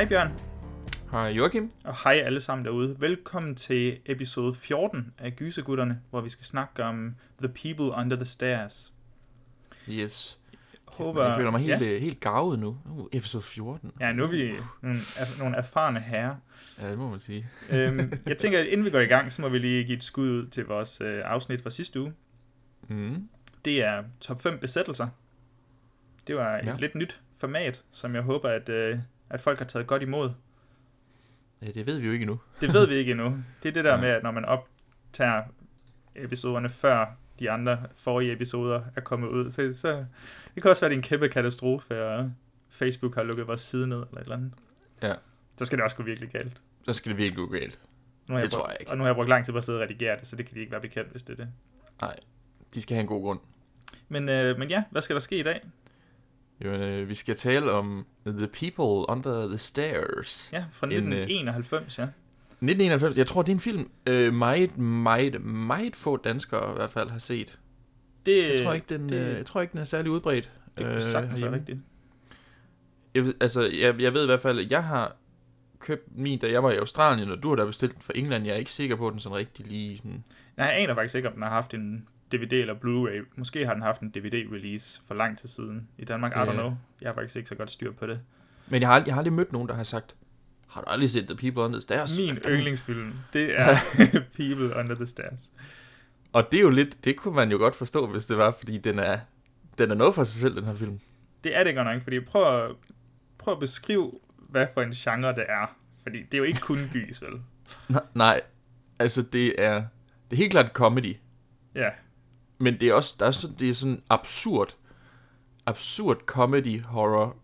Hej Bjørn, Hej Joachim. og hej alle sammen derude. Velkommen til episode 14 af Gysegutterne, hvor vi skal snakke om The People Under the Stairs. Yes. Håber, jeg føler mig helt, ja, helt gavet nu. Uh, episode 14. ja, nu er vi nogle, er, nogle erfarne herrer. Ja, det må man sige. øhm, jeg tænker, at inden vi går i gang, så må vi lige give et skud ud til vores øh, afsnit fra sidste uge. Mm. Det er top 5 besættelser. Det var et Ja. lidt nyt format, som jeg håber, at, øh, at folk har taget godt imod. Ja, det ved vi jo ikke endnu. Det ved vi ikke endnu. Det er det der Ja. med, at når man optager episoderne før de andre forrige episoder er kommet ud, så, så det kan også være, at det er en kæmpe katastrofe, og Facebook har lukket vores side ned, eller et eller andet. Ja. Så skal det også gå virkelig galt. Så skal det virkelig gå galt. Nu har Det brugt, tror jeg ikke. Og nu har jeg brugt lang tid på at sidde og redigere det, så det kan de ikke være bekendt, hvis det er det. Nej, de skal have en god grund. Men, øh, men ja, hvad skal der ske i dag? Jo, øh, vi skal tale om The People Under the Stairs. Ja, fra En, øh, 1991, ja. 1991. Jeg tror, det er en film, øh, meget, meget, meget få danskere i hvert fald har set. Det, Jeg tror ikke, den, det, øh, jeg tror ikke, den er særlig udbredt. det kunne øh, sagtens være rigtigt. Jeg, altså, jeg, jeg ved i hvert fald, at jeg har købt min, da jeg var i Australien, og du har da bestilt den fra England. Jeg er ikke sikker på, at den sådan rigtig lige sådan... Nej, jeg aner faktisk ikke, om den har haft en DVD eller Blu-ray. Måske har den haft en DVD-release for lang tid siden i Danmark. I don't know. Jeg har faktisk ikke så godt styr på det. Men jeg har, jeg har aldrig mødt nogen, der har sagt, har du aldrig set The People Under the Stairs? Min yndlingsfilm, det er People Under the Stairs. Og det er jo lidt, det kunne man jo godt forstå, hvis det var, fordi den er, den er noget for sig selv, den her film. Det er det godt nok, fordi prøv at, prøv at beskrive, hvad for en genre det er. Fordi det er jo ikke kun gys, vel? Nej, nej altså det er, det er helt klart comedy, Ja, men det er også, der er sådan, det er sådan absurd, absurd comedy horror.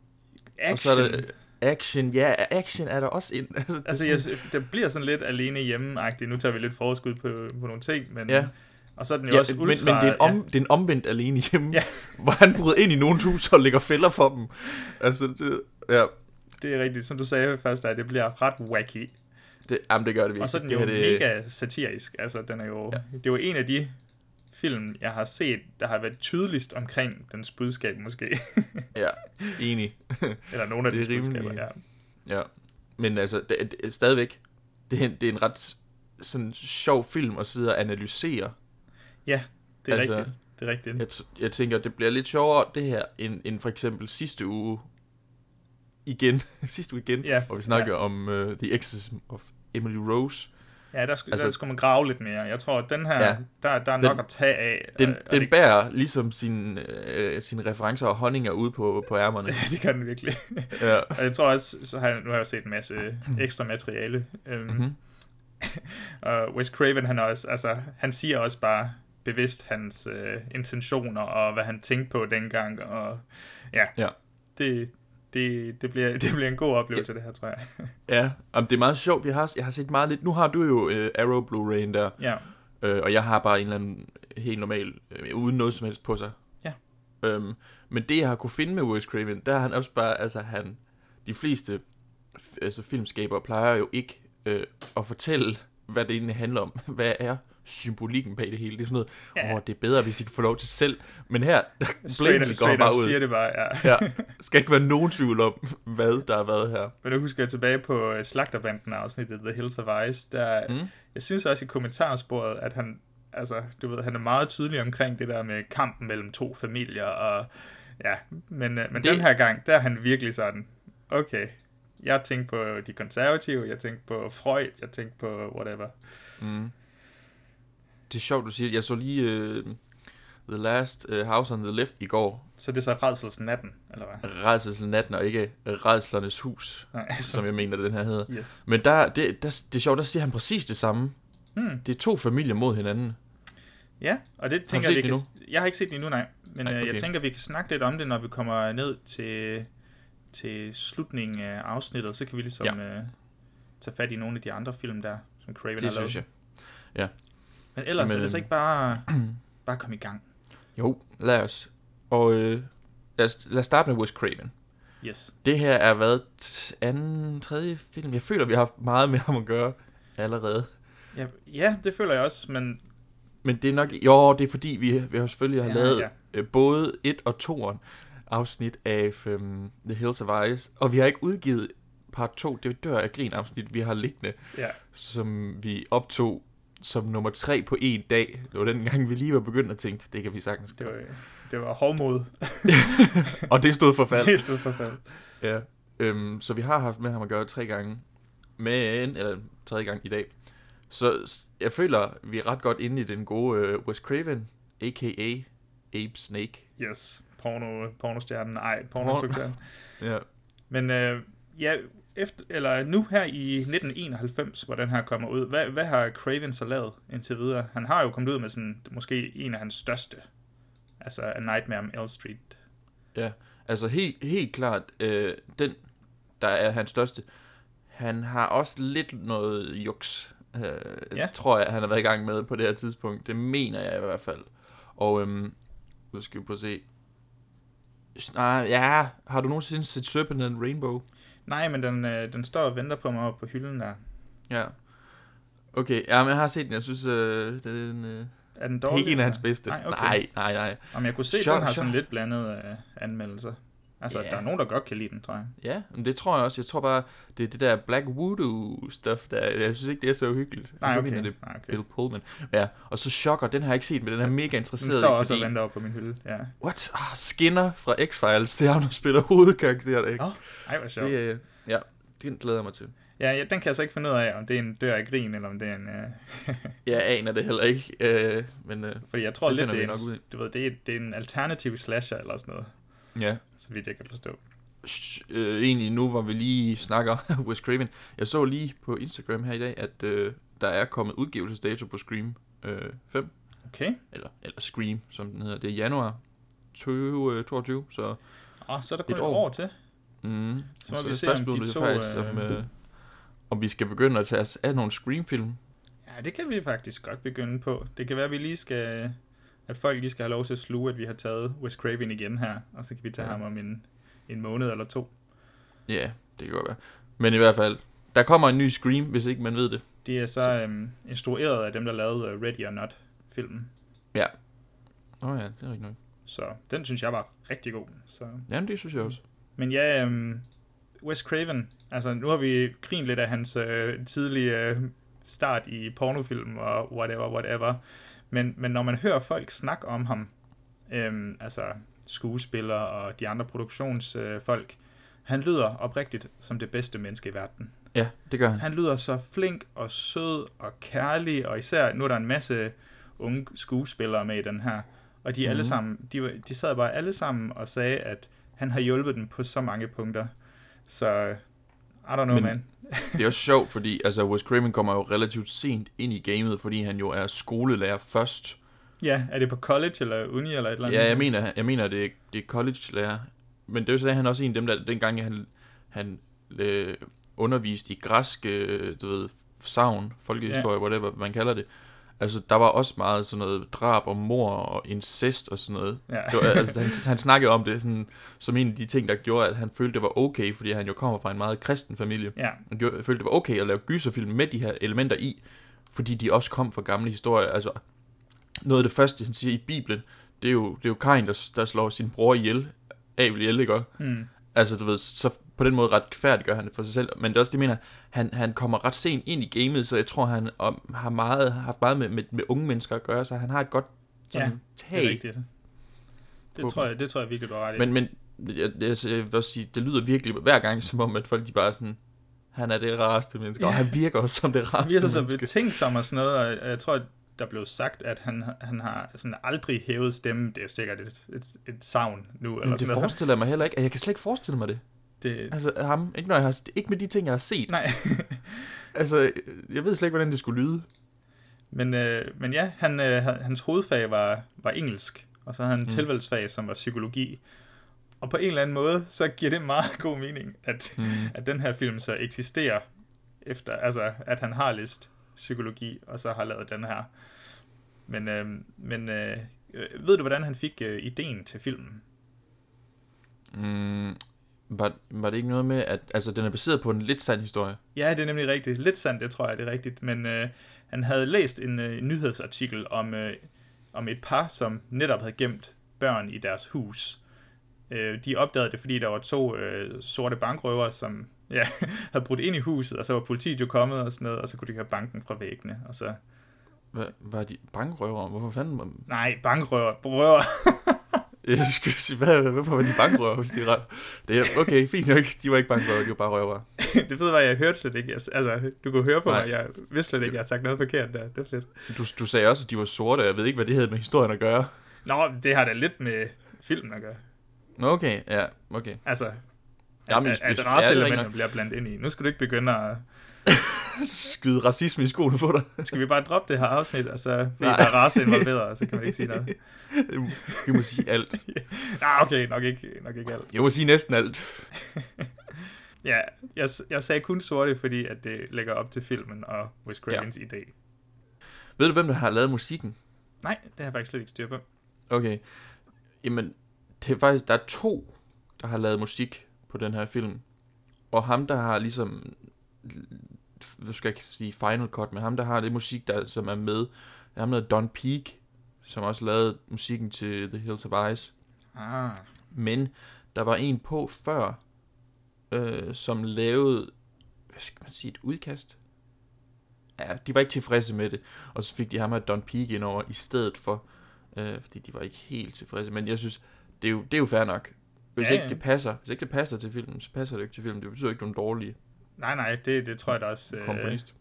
action. Og så er der action, ja, action er der også ind. Altså, det Altså, sådan, jeg, det bliver sådan lidt alene hjemme -agtigt. Nu tager vi lidt forskud på, på nogle ting, men... Ja. Og så er den jo ja, også men, ultra... men det, er en om, det er en omvendt alene hjemme, Ja. hvor han bryder ind i nogen hus og lægger fælder for dem. Altså, det, ja, ja, det er rigtigt. Som du sagde først, at det bliver ret wacky. det, jamen, det gør det virkelig. Og så er den jo det, mega satirisk. Altså, den er jo, Ja. ja. det er jo en af de film, jeg har set, der har været tydeligst omkring dens budskab, måske. Ja, enig. Eller nogle af dens budskaber, rimelig- ja. Ja, men altså, det, det, stadigvæk, det er, en- det er en ret sådan sjov film at sidde og analysere. Ja, det er Altså, rigtigt. Det er rigtigt. Jeg, jeg tænker, det bliver lidt sjovere det her, end, end for eksempel sidste uge igen, sidste uge igen, Ja, hvor vi snakker ja. om uh, The Exorcism of Emily Rose. Ja, der, skulle, altså- der skulle man grave lidt mere. Jeg tror, at den her, Ja. ja. der, der er Den- nok at tage af. Den, og- den det, bærer ligesom sin, øh, sine referencer og honninger ude på, på ærmerne. det kan den virkelig. ja. og jeg tror også, så har jeg, nu har jeg set en masse ekstra materiale. Mhm. mm-hmm. og Wes Craven, han, også, altså, han siger også bare bevidst hans øh, intentioner og hvad han tænkte på dengang. Og ja, Ja. Det, det, det, bliver, det bliver en god oplevelse, det her, tror jeg. Ja, om det er meget sjovt. Jeg har, jeg har set meget lidt. Nu har du jo øh, Arrow Blu-ray'en der, ja. øh, og jeg har bare en eller anden helt normal, øh, uden noget som helst på sig. Ja. Øhm, men det, jeg har kunne finde med Wes Craven, der er han også bare, altså han, de fleste altså, filmskaber plejer jo ikke øh, at fortælle, hvad det egentlig handler om. Hvad er symbolikken bag det hele? Det er sådan noget, åh, Ja. det er bedre, hvis de kan få lov til selv. Men her, der Straight, går straight bare up ud. siger det bare, ja. Ja, skal ikke være nogen tvivl om, hvad der har været her. Men nu husker jeg tilbage på øh, Slagterbanden afsnittet The Hills of Ice, der, Mm. jeg synes også i kommentarsporet, at han, altså, du ved, han er meget tydelig omkring det der med kampen mellem to familier, og ja, men, øh, men det... den her gang, der er han virkelig sådan, okay, jeg tænkte på de konservative, jeg tænkte på Freud, jeg tænkte på whatever. Mm. Det er sjovt, du siger. Jeg så lige uh, The Last uh, House on the Left i går. Så det er så redselsnatten, eller hvad? Redselsnatten og ikke Redslernes Hus, Nej, som jeg mener, den her hedder. yes. Men der, det, der, det er sjovt, der siger han præcis det samme. Hmm. Det er to familier mod hinanden. Ja, og det tænker jeg, vi kan, jeg har ikke set den endnu, nej. Men øh, jeg okay. tænker, vi kan snakke lidt om det, når vi kommer ned til, til slutningen af afsnittet. Så kan vi ligesom ja. øh, tage fat i nogle af de andre film der, som Craven har Det lavet. synes jeg. Men ellers Men, er det så ikke bare, bare komme i gang. Jo, lad os. Og øh, lad, os, lad os starte med Wes Craven. Yes. Det her er hvad, anden, tredje film? Jeg føler, vi har haft meget med ham at gøre allerede. Ja, ja, det føler jeg også, men Men det er nok... Jo, det er fordi, vi, vi har selvfølgelig har Ja, lavet ja. øh, både et og toeren afsnit af um, The Hills of Ice. Og vi har ikke udgivet part 2, det dør af grin afsnit, vi har liggende, ja, som vi optog som nummer tre på en dag. Det var den gang, vi lige var begyndt at tænke, det kan vi sagtens det var, gøre. det var hårdmod. Og det stod for fald. det stod for fald. Ja. Øhm, så vi har haft med ham at gøre tre gange. Men, eller tredje gang i dag. Så jeg føler, vi er ret godt inde i den gode øh, Wes Craven, a.k.a. Abe Snake. Yes. Porno, pornostjernen. Nej, pornoinstruktøren. Ja. Men øh, ja, efter, eller nu her i 1991, hvor den her kommer ud, hvad, hvad har Craven så lavet indtil videre? Han har jo kommet ud med sådan, måske en af hans største, altså A Nightmare on Elm Street. Ja, altså helt, helt klart, øh, den, der er hans største, han har også lidt noget juks, øh, Ja. tror jeg, han har været i gang med på det her tidspunkt. Det mener jeg i hvert fald. Og øhm, nu skal vi prøve at se. Nej, ja, har du nogensinde set Serpent and Rainbow? Nej, men den, øh, den står og venter på mig på hylden der. Ja. Okay, ja, men jeg har set den. Jeg synes, øh, det er en... Øh, Er den det er dårlig? ikke en af hans bedste. Nej, okay. nej, nej, nej. Om jeg kunne se, Chok, den har sådan lidt blandet øh, anmeldelser. Altså, Ja. der er nogen, der godt kan lide den, tror jeg. Ja, men det tror jeg også. Jeg tror bare, det er det der Black Voodoo-stuff, der... Jeg synes ikke, det er så hyggeligt. Nej, så okay. mener det Nej, okay. Bill Pullman. Ja, og så Shocker, den har jeg ikke set, men den er mega Den interesseret står i, også fordi... og venter op på min hylde, ja. What? Ah, Skinner fra X-Files, det er ham, der spiller hovedkarakteren, ikke? Nå, ej, hvor sjovt. det, øh, ja, den glæder jeg mig til. Ja, ja, den kan jeg så ikke finde ud af, om det er en dør af grin, eller om det er en... Øh... Jeg aner det heller ikke, øh, men øh, Fordi jeg tror Det lidt, det er, en, du ved, det, er, det er en alternativ slasher eller sådan noget, ja. så vidt jeg kan forstå. Øh, egentlig nu, hvor vi lige snakker Wes Craven, jeg så lige på Instagram her i dag, at øh, der er kommet udgivelsesdato på Scream øh, 5, Okay, eller, eller Scream, som den hedder. Det er januar 2022, så og så er der kun Et år. år til. Mm. Så må så vi se, om de to, faktisk, øh, om, øh, om vi skal begynde at tage os af nogle Scream-film. Ja, det kan vi faktisk godt begynde på. Det kan være, at vi lige skal... At folk lige skal have lov til at sluge, at vi har taget Wes Craven igen her, og så kan vi tage Ja. ham om en, en måned eller to. Ja, det kan godt være. Men i hvert fald, der kommer en ny Scream, hvis ikke man ved det. Det er så øhm, instrueret af dem, der lavede uh, Ready or Not-filmen. Ja. Åh oh, ja, det er rigtig nok. Så den synes jeg var rigtig god. Så. Jamen, det synes jeg også. Men ja, øhm, Wes Craven, altså nu har vi grint lidt af hans øh, tidlige øh, start i pornofilm og whatever, whatever. Men, men når man hører folk snakke om ham, øhm, altså skuespillere og de andre produktionsfolk, øh, han lyder oprigtigt som det bedste menneske i verden. Ja, det gør han. Han lyder så flink og sød og kærlig, og især nu er der en masse unge skuespillere med i den her, og de mm. alle Mhm. sammen, de, de sad bare alle sammen og sagde, at han har hjulpet dem på så mange punkter. Så, I don't know, Men- man. Det er også sjovt, fordi altså, Wes Craven kommer jo relativt sent ind i gamet, fordi han jo er skolelærer først. Ja, er det på college eller uni eller et eller andet? Ja, jeg mener, jeg mener det, er, det er college-lærer. Men det sagde han også en af dem, der dengang han, han øh, underviste i græsk, øh, du ved, savn, folkehistorie, ja. whatever man kalder det. Altså, der var også meget sådan noget drab og mor og incest og sådan noget. Ja. Det var, altså, han, han snakkede om det sådan, som en af de ting, der gjorde, at han følte, det var okay, fordi han jo kommer fra en meget kristen familie. Ja, Han gjorde, følte, det var okay at lave gyserfilm med de her elementer i, fordi de også kom fra gamle historier. Altså, noget af det første, han siger i Bibelen, det er jo, det er jo Kain, der, der slår sin bror ihjel. Abel ihjel, ikke? også? hmm. Altså, du ved, så på den måde retfærdiggør han det for sig selv. Men det er også det, mener, han, han kommer ret sent ind i gamet, så jeg tror, han om, har meget, haft meget med, med, med unge mennesker at gøre, så han har et godt sådan, Ja, det tag. er rigtigt. Det På tror, jeg, det tror jeg virkelig, du har ret i. Men, men jeg, jeg, jeg vil også sige, det lyder virkelig hver gang, som om, at folk de bare er sådan, han er det rareste menneske, ja. og han virker også som det han rareste virker så menneske. betænksom og sådan noget, og jeg tror, der blev sagt, at han, han har sådan aldrig hævet stemme. Det er jo sikkert et, et, et savn nu, eller Men det sådan noget. forestiller jeg mig heller ikke. Jeg kan slet ikke forestille mig det. Det, Altså ham, ikke, når jeg har, ikke med de ting, jeg har set. nej. Altså, jeg ved slet ikke, hvordan det skulle lyde. Men, øh, men ja, han, øh, han- hans hovedfag var, var engelsk, og så havde han en Mm. tilvalgsfag, som var psykologi. Og på en eller anden måde, så giver det meget god mening, at, Mm. at den her film så eksisterer efter, altså at han har læst psykologi, og så har lavet den her. Men, øh, men øh, øh, ved du, hvordan han fik øh, ideen til filmen? Mm, var, var det ikke noget med, at altså, den er baseret på en lidt sand historie? Ja, det er nemlig rigtigt. Lidt sandt, det tror jeg, det er rigtigt. Men øh, han havde læst en øh, nyhedsartikel om, øh, om et par, som netop havde gemt børn i deres hus. Øh, de opdagede det, fordi der var to øh, sorte bankrøvere, som ja, havde brudt ind i huset, og så var politiet jo kommet og sådan noget, og så kunne de høre banken fra væggene. Og så, Hvad, var de bankrøver? Hvorfor fanden? var- nej, bankrøver, røver. Jeg skulle sige, hvad, hvorfor var de bankrøver hos de røv? Det er, okay, fint nok. De var ikke bankrøver, de var bare røver. det ved jeg, jeg hørte slet ikke. Altså, du kunne høre på Nej. mig, jeg vidste slet ikke, jeg har sagt noget forkert der. Det er fedt. Du, du sagde også, at de var sorte, jeg ved ikke, hvad det havde med historien at gøre. Nå, det har da lidt med filmen at gøre. Okay, ja, okay. Altså, Jamen, at, at raceelementerne bliver blandet ind i. Nu skal du ikke begynde at... Skyde racisme i skoene på dig. Skal vi bare droppe det her afsnit, og så fordi der er race involveret, så kan man ikke sige noget. Vi må sige alt. Nej, okay, nok ikke, nok ikke alt. Jeg må sige næsten alt. Ja, jeg, jeg sagde kun sorte, fordi at det lægger op til filmen og Wes Cravens ja. idé. Ved du, hvem der har lavet musikken? Nej, det har jeg faktisk slet ikke styr på. Okay. Jamen, det er faktisk, der er to, der har lavet musik på den her film. Og ham, der har ligesom, nu skal jeg ikke sige Final Cut, men ham, der har det musik, der som er med, det er ham, der hedder Don Peak, som også lavede musikken til The Hills of Ice. Ah, Men der var en på før, øh, som lavede, hvad skal man sige, et udkast? Ja, de var ikke tilfredse med det, og så fik de ham her Don Peak ind over i stedet for, øh, fordi de var ikke helt tilfredse, men jeg synes, det er jo, det er jo fair nok. Hvis Ja, ikke ja. det passer, hvis ikke det passer til filmen, så passer det ikke til filmen. Det betyder ikke, du er dårlig nej, nej, det, det tror jeg da også. Øh, komponist.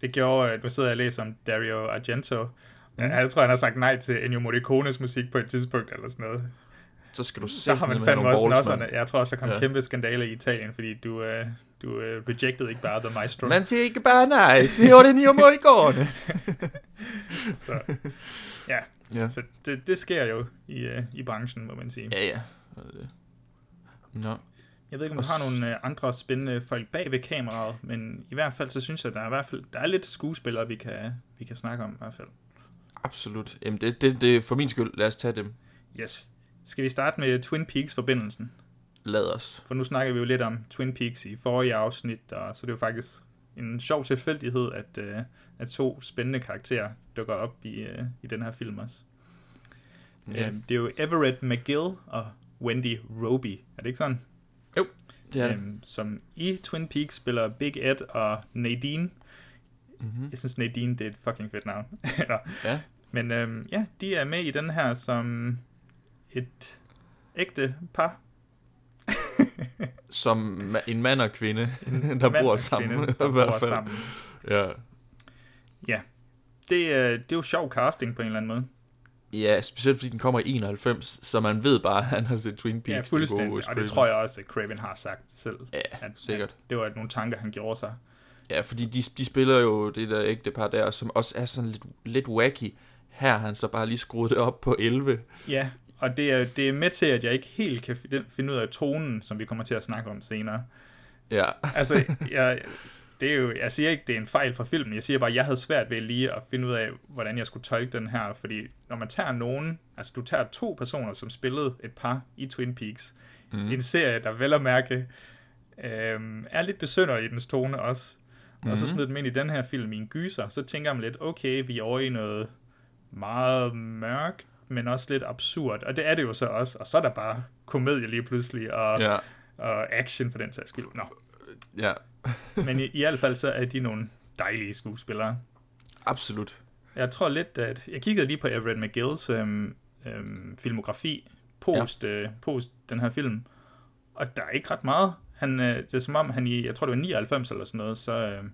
det gjorde, at nu sidder jeg og læser om Dario Argento. Mm. Jeg tror, han har sagt nej til Ennio Morricones musik på et tidspunkt, eller sådan noget. Så skal du se Så har man fandme også nosserne. Jeg tror også, der kom Ja. kæmpe skandaler i Italien, fordi du, uh, du uh, rejected ikke bare The Maestro. Man siger ikke bare nej til Ennio Morricone. Så, ja, ja. så det, det sker jo i, uh, i branchen, må man sige. Ja, ja. Nå. Jeg ved ikke, om du har nogle uh, andre spændende folk bag ved kameraet, men i hvert fald, så synes jeg, der er i hvert fald der er lidt skuespillere, vi kan, vi kan snakke om i hvert fald. Absolut. Jamen, det, det, det er for min skyld. Lad os tage dem. Yes. Skal vi starte med Twin Peaks-forbindelsen? Lad os. For nu snakker vi jo lidt om Twin Peaks i forrige afsnit, og så er det jo faktisk en sjov tilfældighed, at, uh, at to spændende karakterer dukker op i, uh, i den her film også. Ja. Øhm, det er jo Everett McGill og Wendy Roby. Er det ikke sådan? Jo, det er det. Øhm, som i Twin Peaks spiller Big Ed og Nadine. Mm-hmm. Jeg synes, Nadine det er et fucking fedt navn. Ja. Men øhm, ja, de er med i den her som et ægte par. Som ma- en mand og kvinde, der Mand bor og sammen. kvinde, der bor sammen. Ja. Ja. Det, er, det er jo sjov casting på en eller anden måde. Ja, specielt fordi den kommer i 91, så man ved bare, at han har set Twin Peaks. Ja, fuldstændig. gode Og det tror jeg også, at Craven har sagt selv. Ja, at, sikkert. At det var nogle tanker, han gjorde sig. Ja, fordi de, de spiller jo det der ægte par der, som også er sådan lidt, lidt wacky. Her har han så bare lige skruet det op på 11. Ja, og det er, det er med til, at jeg ikke helt kan fi- finde ud af tonen, som vi kommer til at snakke om senere. Ja. Altså, jeg, det er jo, jeg siger ikke, det er en fejl fra filmen. Jeg siger bare, at jeg havde svært ved lige at finde ud af, hvordan jeg skulle tolke den her. Fordi når man tager nogen, altså du tager to personer, som spillede et par i Twin Peaks, mm. en serie, der vel at mærke øhm, er lidt besønderlig i dens tone også, mm. og så Mhm. smider dem ind i den her film i en gyser, så tænker man lidt, okay, vi er over i noget meget mørkt, men også lidt absurd. Og det er det jo så også. Og så er der bare komedie lige pludselig, og, Ja. og action for den sags skyld. Nå. Ja, Men i, i hvert fald så er de nogle dejlige skuespillere. absolut. Jeg tror lidt, at... Jeg kiggede lige på Everett McGills øhm, øhm, filmografi post, ja. øh, post den her film, og der er ikke ret meget. Han, øh, det er som om, han i, jeg tror det var 99 eller sådan noget, så øh,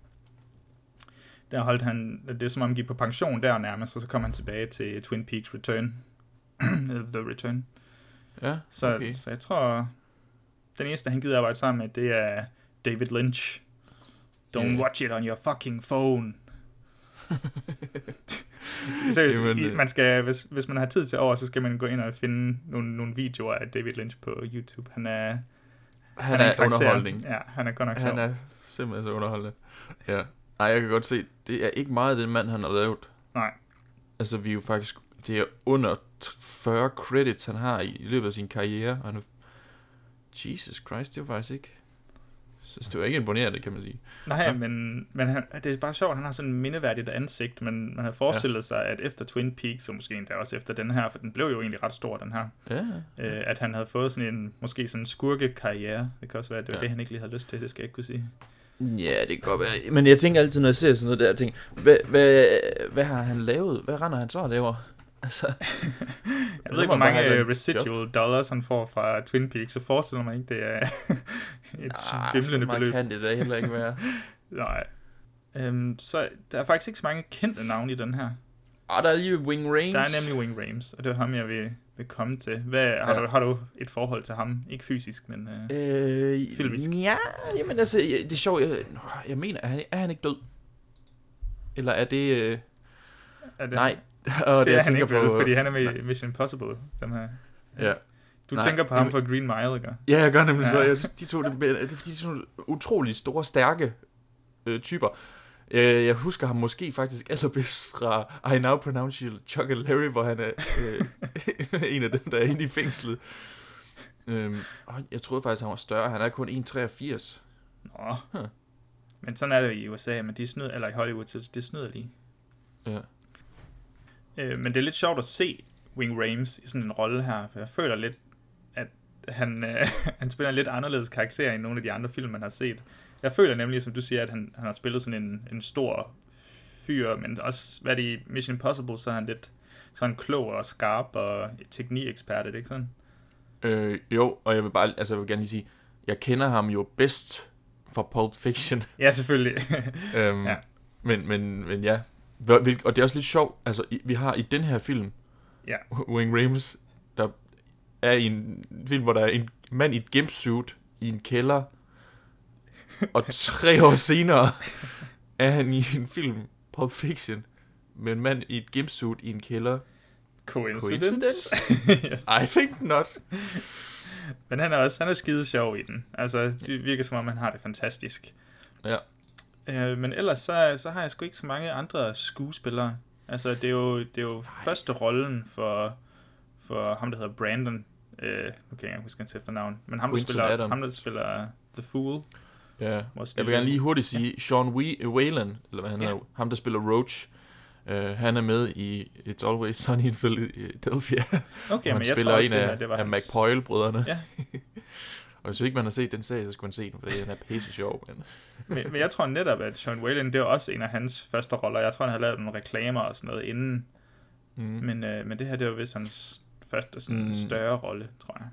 der holdt han, det er som om han gik på pension der nærmest, og så kom han tilbage til Twin Peaks Return. The Return. Ja, Så, okay. så jeg tror, den eneste, han gider arbejde sammen med, det er David Lynch. Don't Ja. watch it on your fucking phone. Seriøst, Jamen, øh. man skal, hvis, hvis man har tid til over, så skal man gå ind og finde nogle, nogle videoer af David Lynch på YouTube. Han er, Han, en er karakter. underholdning. Ja, han er godt nok Han sjov. er simpelthen så underholdende. Ja. Ej, jeg kan godt se, det er ikke meget, den mand, han har lavet. Nej. Altså, vi er jo faktisk... Det er under t- 40 credits, han har i, i løbet af sin karriere. Han er, Jesus Christ, det var faktisk ikke... Så det var ikke imponerende, kan man sige. Nej, Ja. men, men han, det er bare sjovt, han har sådan et mindeværdigt ansigt, men man havde forestillet ja. sig, at efter Twin Peaks, og måske endda også efter den her, for den blev jo egentlig ret stor, den her, Ja, øh, at han havde fået sådan en, måske sådan en skurkekarriere. Det kan også være, at det var Ja. det, han ikke lige havde lyst til, det skal jeg ikke kunne sige. Ja, det kan godt være. Men jeg tænker altid, når jeg ser sådan noget der, jeg tænker, hvad, hvad, hvad har han lavet? Hvad render han så og laver? Altså, Jeg ved ikke, hvor mange øh, residual dollars han får fra Twin Peaks, så forestiller mig ikke, det er et svimlende så meget beløb. kan det da heller ikke være. Nej. Øhm, så der er faktisk ikke så mange kendte navne i den her. Ah, der er lige Wing Rames. Der er nemlig Wing Rames, og det er ham, jeg vil, vil komme til. Hvad, har, Ja. du, har du et forhold til ham? Ikke fysisk, men... Øh, Øh, Filmisk. Ja, jamen altså, jeg- det er sjovt, jeg, jeg mener, er han, er han ikke død? Eller er det... Øh, er det, nej, og det, er jeg han ikke, vel, på- fordi han er med i Mission Impossible, den her. Ja. Du Nej, tænker på ham for Green Mile, ikke? Ja, jeg gør nemlig Ja. så. Jeg synes, de to, det, det er fordi, de er sådan utrolig store, stærke øh, typer. Øh, jeg husker ham måske faktisk allerbedst fra I Now Pronounce You Chuck and Larry, hvor han er øh, en af dem, der er inde i fængslet. Øhm, jeg troede faktisk, han var større. Han er kun 1,83. Nå. Huh. Men sådan er det i USA, men de snyder, eller i Hollywood, så det snyder lige. Ja. Øh, men det er lidt sjovt at se Wing Rames i sådan en rolle her, for jeg føler lidt, at han, øh, han spiller en lidt anderledes karakter end nogle af de andre film, man har set. Jeg føler nemlig, som du siger, at han, han har spillet sådan en, en stor fyr, men også, hvad det i Mission Impossible, så er han lidt sådan klog og skarp og teknikekspert, er det ikke sådan? Øh, jo, og jeg vil bare, altså jeg vil gerne lige sige, jeg kender ham jo bedst fra Pulp Fiction. Ja, selvfølgelig. øhm, Ja. Men, men, men ja, hvil- og det er også lidt sjovt, altså i- vi har i den her film, Ja. Wing Rames, der er i en film, hvor der er en mand i et gimpsuit i en kælder, og tre år senere er han i en film, Pulp Fiction, med en mand i et gimpsuit i en kælder. Coincidence? yes. I think not. Men han er også han er skide sjov i den. Altså, det virker som om, han har det fantastisk. Ja. Øh, men ellers så, så har jeg sgu ikke så mange andre skuespillere. Altså, det er jo, det er jo første rollen for, for ham, der hedder Brandon. Øh, nu kan jeg ikke huske hans efternavn. Men ham, der spiller, Adam. ham, der spiller The Fool. Ja. Vores Jeg vil gerne lige hurtigt sige, Sean Whe- Whalen, eller hvad han Ja. hedder, ham der spiller Roach, øh, han er med i It's Always Sunny in Philadelphia. Okay, men han jeg spiller tror også, en det af, her, det var af hans- McPoyle-brødrene. Ja. og hvis ikke man har set den serie, så skulle man se den, fordi den er pisse sjov. Men... men, men jeg tror netop, at Sean Whalen, det er også en af hans første roller. Jeg tror, han har lavet nogle reklamer og sådan noget inden. Mm. Men, øh, men det her, det var vist hans første sådan Mm. større rolle, tror jeg.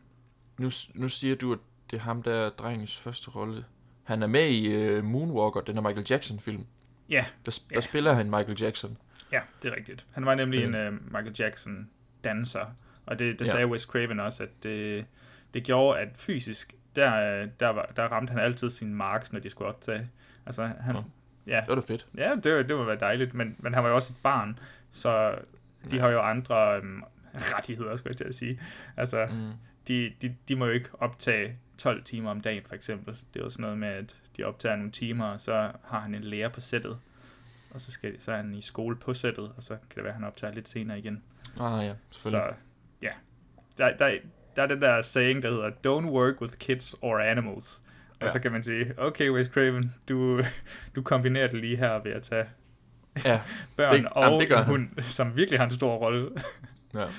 Nu, nu siger du, at det er ham, der er drengens første rolle. Han er med i uh, Moonwalker, den er Michael Jackson-film. Ja. Der, der Ja. spiller han Michael Jackson. Ja, det er rigtigt. Han var nemlig Mm. en uh, Michael Jackson-danser, og det, det Ja. sagde Wes Craven også, at det, det gjorde, at fysisk, der, øh, der, var, der ramte han altid sin marks, når de skulle optage. Altså, han, Nå. ja, Det var da fedt. ja det, var- det må være dejligt, men, men han var jo også et barn, så de har jo andre um, rettigheder, skulle jeg til at sige. Altså, Mm. de, de, de må jo ikke optage 12 timer om dagen, for eksempel. Det er jo sådan noget med, at de optager nogle timer, og så har han en lærer på sættet, og så, skal, så er han i skole på sættet, og så kan det være, at han optager lidt senere igen. Ah ja, selvfølgelig. Så ja, der, der, der er den der saying, der hedder, don't work with kids or animals. Og Ja. så kan man sige, okay Wes Craven, du, du kombinerer det lige her ved at tage Ja, børn det- og jamen, det han. hund, som virkelig har en stor rolle. ja.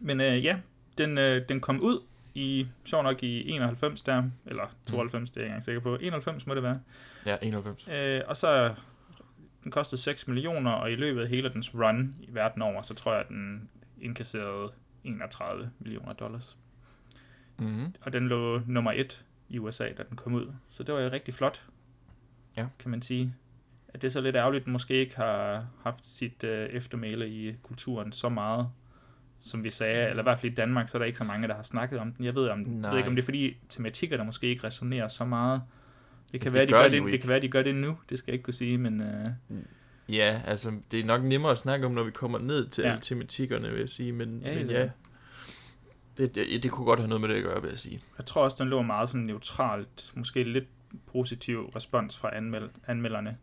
Men øh, ja, den, øh, den kom ud i, sjov nok i 91 der, eller 92, det er jeg ikke engang sikker på. 91 må det være. ja, 91. Øh, og så den kostede 6 millioner, og i løbet af hele dens run i verden over, så tror jeg, at den indkasserede 31 millioner dollars. Mm-hmm. Og den lå nummer et i USA, da den kom ud. Så det var jo rigtig flot, Ja. kan man sige. At det er så lidt ærgerligt, at den måske ikke har haft sit øh, eftermæle i kulturen så meget, som vi sagde. Eller i hvert fald i Danmark, så er der ikke så mange, der har snakket om den. Jeg ved, om, Nej. ved ikke, om det er fordi tematikkerne måske ikke resonerer så meget. Det kan, Det være, de gør gør det, det ikke. kan være, de gør det nu. Det skal jeg ikke kunne sige, men... Øh, Ja, altså, det er nok nemmere at snakke om, når vi kommer ned til Ja. ja. alle tematikkerne, vil jeg sige, men Ja, ja, men ja. ja det, det, det kunne godt have noget med det at gøre, vil jeg sige. Jeg tror også, den lå meget sådan neutralt, måske lidt positiv respons fra anmeld- anmelderne.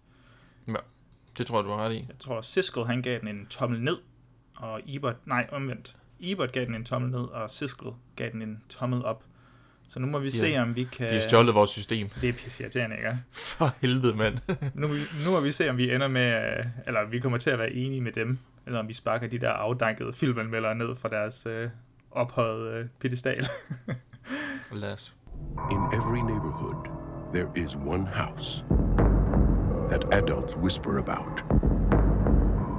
Det tror jeg, du har ret i. Jeg tror, Siskel han gav den en tommel ned, og Ebert, nej, omvendt. Ebert gav den en tommel ned, og Siskel gav den en tommel op. Så nu må vi Ja. se, om vi kan... De har stjålet vores system. Det er pisseirriterende, ikke? For helvede, mand. Nu, nu må vi se, om vi ender med, øh, eller vi kommer til at være enige med dem, eller om vi sparker de der afdankede filmanmeldere ned fra deres øh, ophøjet øh, pedestal. Lad os. In every neighborhood, there is one house that adults whisper about,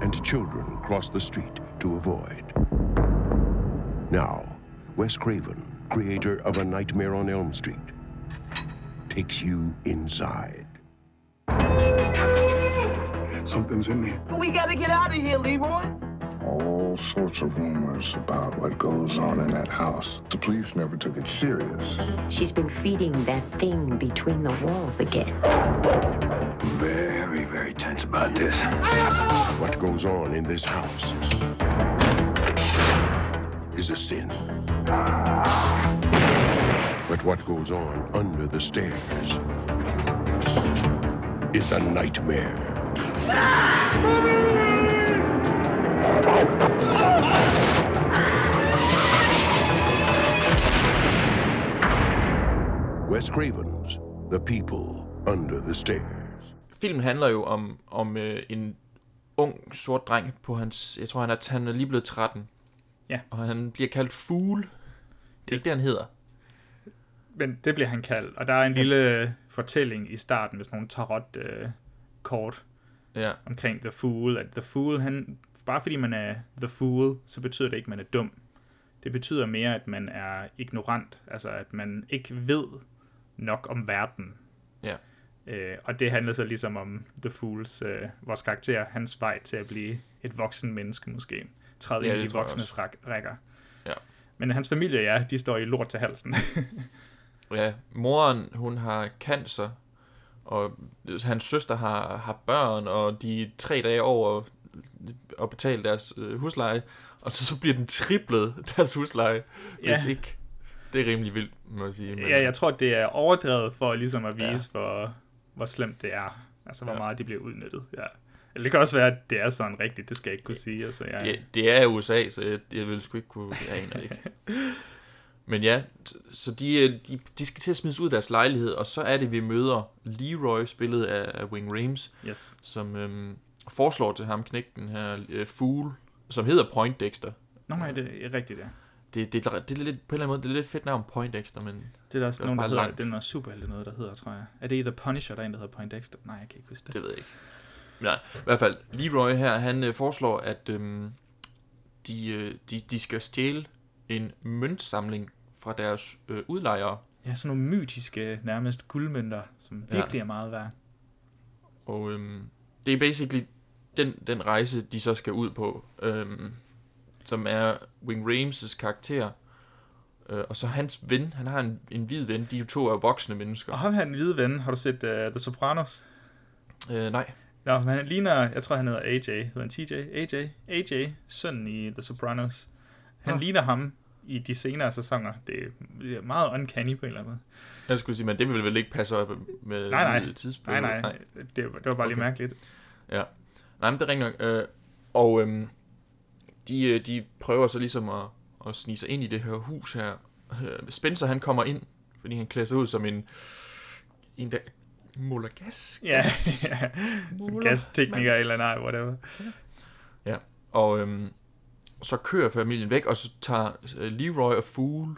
and children cross the street to avoid. Now, Wes Craven, creator of A Nightmare on Elm Street, takes you inside. Something's in there. We gotta get out of here, Leroy. all sorts of rumors about what goes on in that house. The police never took it serious. She's been feeding that thing between the walls again. Very, very tense about this. What goes on in this house is a sin. But what goes on under the stairs is a nightmare. Wes Craven's The People Under the Stairs. Filmen handler jo om, om øh, en ung sort dreng på hans... Jeg tror, han er, han er lige blevet 13. Ja. Og han bliver kaldt Fool. Det er Yes. ikke det, han hedder. Men det bliver han kaldt, og der er en lille fortælling i starten med sådan nogle tarot-kort Ja. omkring The Fool, at The Fool, han, bare fordi man er The Fool, så betyder det ikke, at man er dum. Det betyder mere, at man er ignorant, altså at man ikke ved nok om verden. Ja. Øh, og det handler så ligesom om The Fools, øh, vores karakter, hans vej til at blive et voksen menneske måske. Træde Ja, ind i de voksnes ræk- rækker. Ja. Men hans familie, ja, de står i lort til halsen. Ja, moren, hun har cancer, og hans søster har, har børn, og de er tre dage over at betale deres øh, husleje, og så, så bliver den triplet, deres husleje, Ja. hvis ikke. Det er rimelig vildt, må jeg sige. Men, Ja, jeg tror, det er overdrevet for ligesom at vise, Ja. hvor, hvor slemt det er. Altså, hvor ja. meget de bliver udnyttet. Ja. Eller det kan også være, at det er sådan rigtigt. Det skal jeg ikke kunne sige. Altså, jeg, det, det er USA, så jeg, jeg vil sgu ikke kunne... Jeg aner det ikke. Men ja, så de, øh, de, de skal til at smides ud af deres lejlighed, og så er det, vi møder Leroy, spillet af, af Wing Rames, Yes. som øhm, foreslår til ham knægten her, øh, Fool, som hedder Point Dexter. Nå, nej, det er rigtigt, ja. Det, det, det, er lidt, på en eller anden måde, det er lidt fedt navn, Point Dexter, men Det er der også Det er nogen, der hedder, langt. det er noget superhelte noget, der hedder, tror jeg. Er det i The Punisher, der er en, der hedder Poindexter? Nej, jeg kan ikke huske det. det ved jeg ikke. Nej, i hvert fald, Leroy her, han øh, foreslår, at øhm, de, øh, de, de skal stjæle en møntsamling fra deres øh, udlejere, Ja, sådan nogle mytiske, nærmest guldmønter, som Ja. virkelig er meget værd. Og øhm, det er basically den, den rejse, de så skal ud på, øhm, som er Wing Rames' karakter, øh, og så hans ven, han har en, en hvid ven, de to er voksne mennesker. Og ham her, en hvide ven, har du set uh, The Sopranos? Øh, nej, Nå, men han ligner, jeg tror han hedder AJ, hedder han TJ? AJ? AJ, sønnen i The Sopranos. Han Nå. ligner ham i de senere sæsoner. Det er meget uncanny på en eller anden måde. jeg skulle sige, men det vil vel ikke passe op med Nej, nej. tidspunkt. Nej, nej, det, det var bare lige Okay. mærkeligt. Ja. Nej, men det er rigtigt nok. Øh, og øhm, de, øh, de prøver så ligesom at, at snige sig ind i det her hus her. Øh, Spencer, han kommer ind, fordi han klæder sig ud som en, en der måler gas. Ja, ja. Gastekniker eller nej, whatever. Ja, og øhm, så kører familien væk, og så tager øh, Leroy og Fool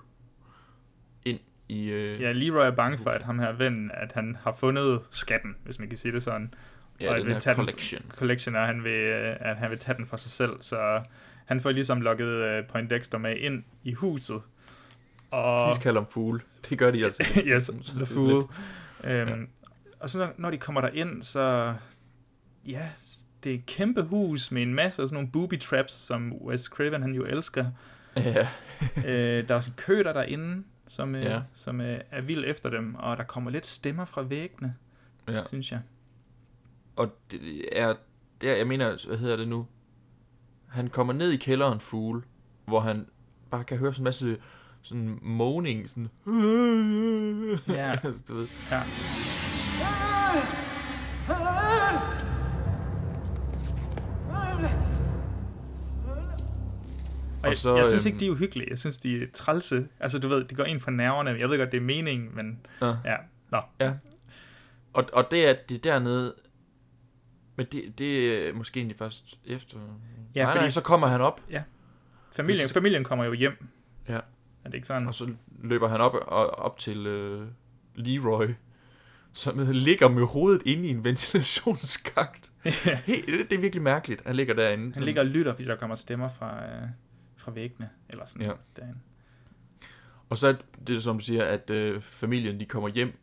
ind i... Øh, Ja, Leroy er bange for, at ham her ven, at han har fundet skatten, hvis man kan sige det sådan. ja og den vil tage collection. Den, collection, og han vil, øh, at han vil tage den for sig selv. Så han får ligesom lukket øh, Point Dexter med ind i huset. Og, De kalder ham Fool. Det gør de altså. yes, The det er Fool. Øhm, Og så når, de kommer derind, så... Ja, det er et kæmpe hus med en masse af sådan nogle booby traps, som Wes Craven han jo elsker. Ja, øh, der er også en kø der derinde, som, øh, Ja. som øh, er vild efter dem, og der kommer lidt stemmer fra væggene, ja. synes jeg. Og det er, der, jeg mener, hvad hedder det nu? Han kommer ned i kælderen fugle, hvor han bare kan høre sådan en masse sådan moaning, sådan... Ja. altså, du ved. Ja. Og, og så, jeg, jeg synes ikke, øhm, de er uhyggelige. Jeg synes, de er trælse. Altså, du ved, det går ind på nerverne. Jeg ved godt, det er meningen, men... Ja. ja. Nå. Ja. Og, og det er det er dernede... Men det, det er måske egentlig først efter... Ja, nej, fordi- nej, så kommer han op. Ja. Familien, familien kommer jo hjem. Ja. Er det ikke sådan? Og så løber han op, og, op til øh, Leroy, som ligger med hovedet inde i en ventilationsskagt. Helt, det, det er virkelig mærkeligt. Han ligger derinde. Han ligger og lytter, fordi der kommer stemmer fra, øh, fra væggene. Eller sådan Ja. derinde. Og så er det, som du siger, at øh, familien de kommer hjem.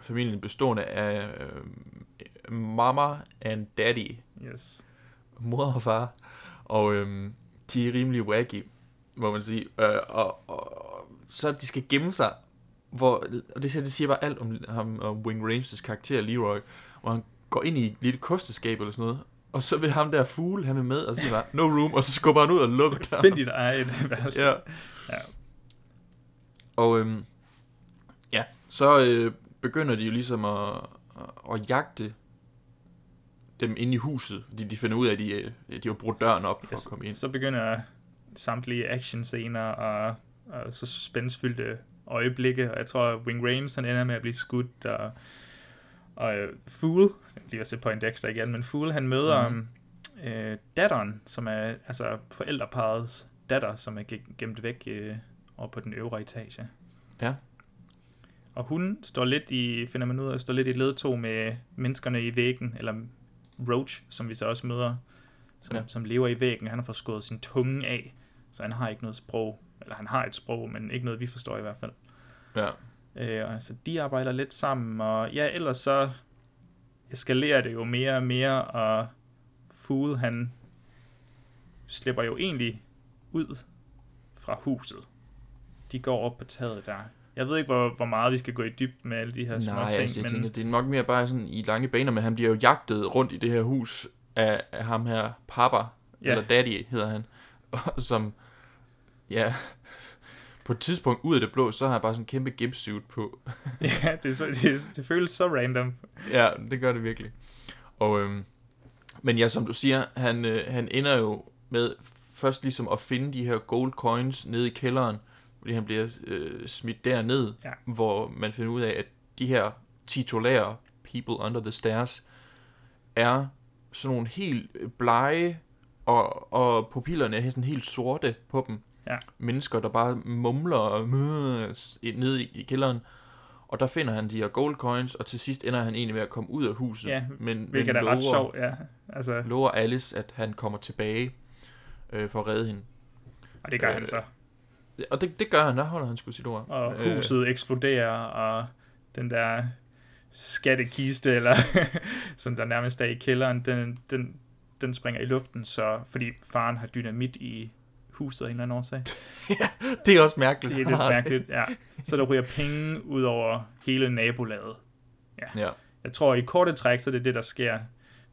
Familien bestående af øh, mama and daddy. Yes. Mor og far. Og øh, de er rimelig wacky, må man sige. Øh, og, og, og så de skal gemme sig. Hvor, og det, det siger bare alt om ham og Wing Rames' karakter, Leroy. Hvor han går ind i et lille kosteskab eller sådan noget. Og så vil ham der fugle, han vil med, og siger bare, no room, og så skubber han ud og lukker døren. Find dit eget værelse. Ja. ja. Og øhm, ja, så øh, begynder de jo ligesom at, at, at jagte dem inde i huset, fordi de finder ud af, at de, øh, de har brudt døren op for Yes. at komme ind. Så begynder samtlige actionscener og, og så spændsfyldte øjeblikke, og jeg tror, Wing Rames han ender med at blive skudt, og, og øh, Fool, jeg at se Point Dexter igen, men Fool han møder mm. øh, datteren, som er altså forældreparets datter, som er ge- gemt væk øh, over på den øvre etage. Ja. Og hun står lidt i, finder man ud af, står lidt i ledtog med menneskerne i væggen, eller Roach, som vi så også møder, som, ja. som lever i væggen. Han har fået skåret sin tunge af, så han har ikke noget sprog. Eller han har et sprog, men ikke noget, vi forstår i hvert fald. Ja. Øh, og så de arbejder lidt sammen, og ja, ellers så eskalerer det jo mere og mere, og Fool, han slipper jo egentlig ud fra huset. De går op på taget der. Jeg ved ikke, hvor, hvor meget vi skal gå i dybden med alle de her små Nej, ting, altså, jeg men tænker, det er nok mere bare sådan i lange baner, men han bliver jo jagtet rundt i det her hus af, af ham her, Papa, ja. eller Daddy hedder han, som, ja, på et tidspunkt ud af det blå, så har han bare sådan en kæmpe gimpsuit på. ja, det, er så, det, er- det føles så random. Ja, det gør det virkelig. Og, øhm, men ja, som du siger, han, øh, han ender jo med først ligesom at finde de her gold coins nede i kælderen, fordi han bliver øh, smidt derned, Ja. hvor man finder ud af, at de her titulære people under the stairs er sådan nogle helt blege, og, og pupillerne er sådan helt sorte på dem. Ja. Mennesker, der bare mumler og nede i, i kælderen. Og der finder han de her gold coins, og til sidst ender han egentlig med at komme ud af huset. Ja, men, hvilket men er ret sjovt, ja. Altså, lover Alice, at han kommer tilbage øh, for at redde hende. og det gør han så. Og det, det gør han, der holder han sgu sit ord. Og Øh, huset eksploderer, og den der skattekiste, eller som der nærmest er i kælderen, den, den, den springer i luften, så fordi faren har dynamit i huset af en eller anden årsag. det er også mærkeligt. Det er lidt mærkeligt, ja. Så der ryger penge ud over hele nabolaget. Ja. Ja. Jeg tror, i korte træk, så er det det, der sker.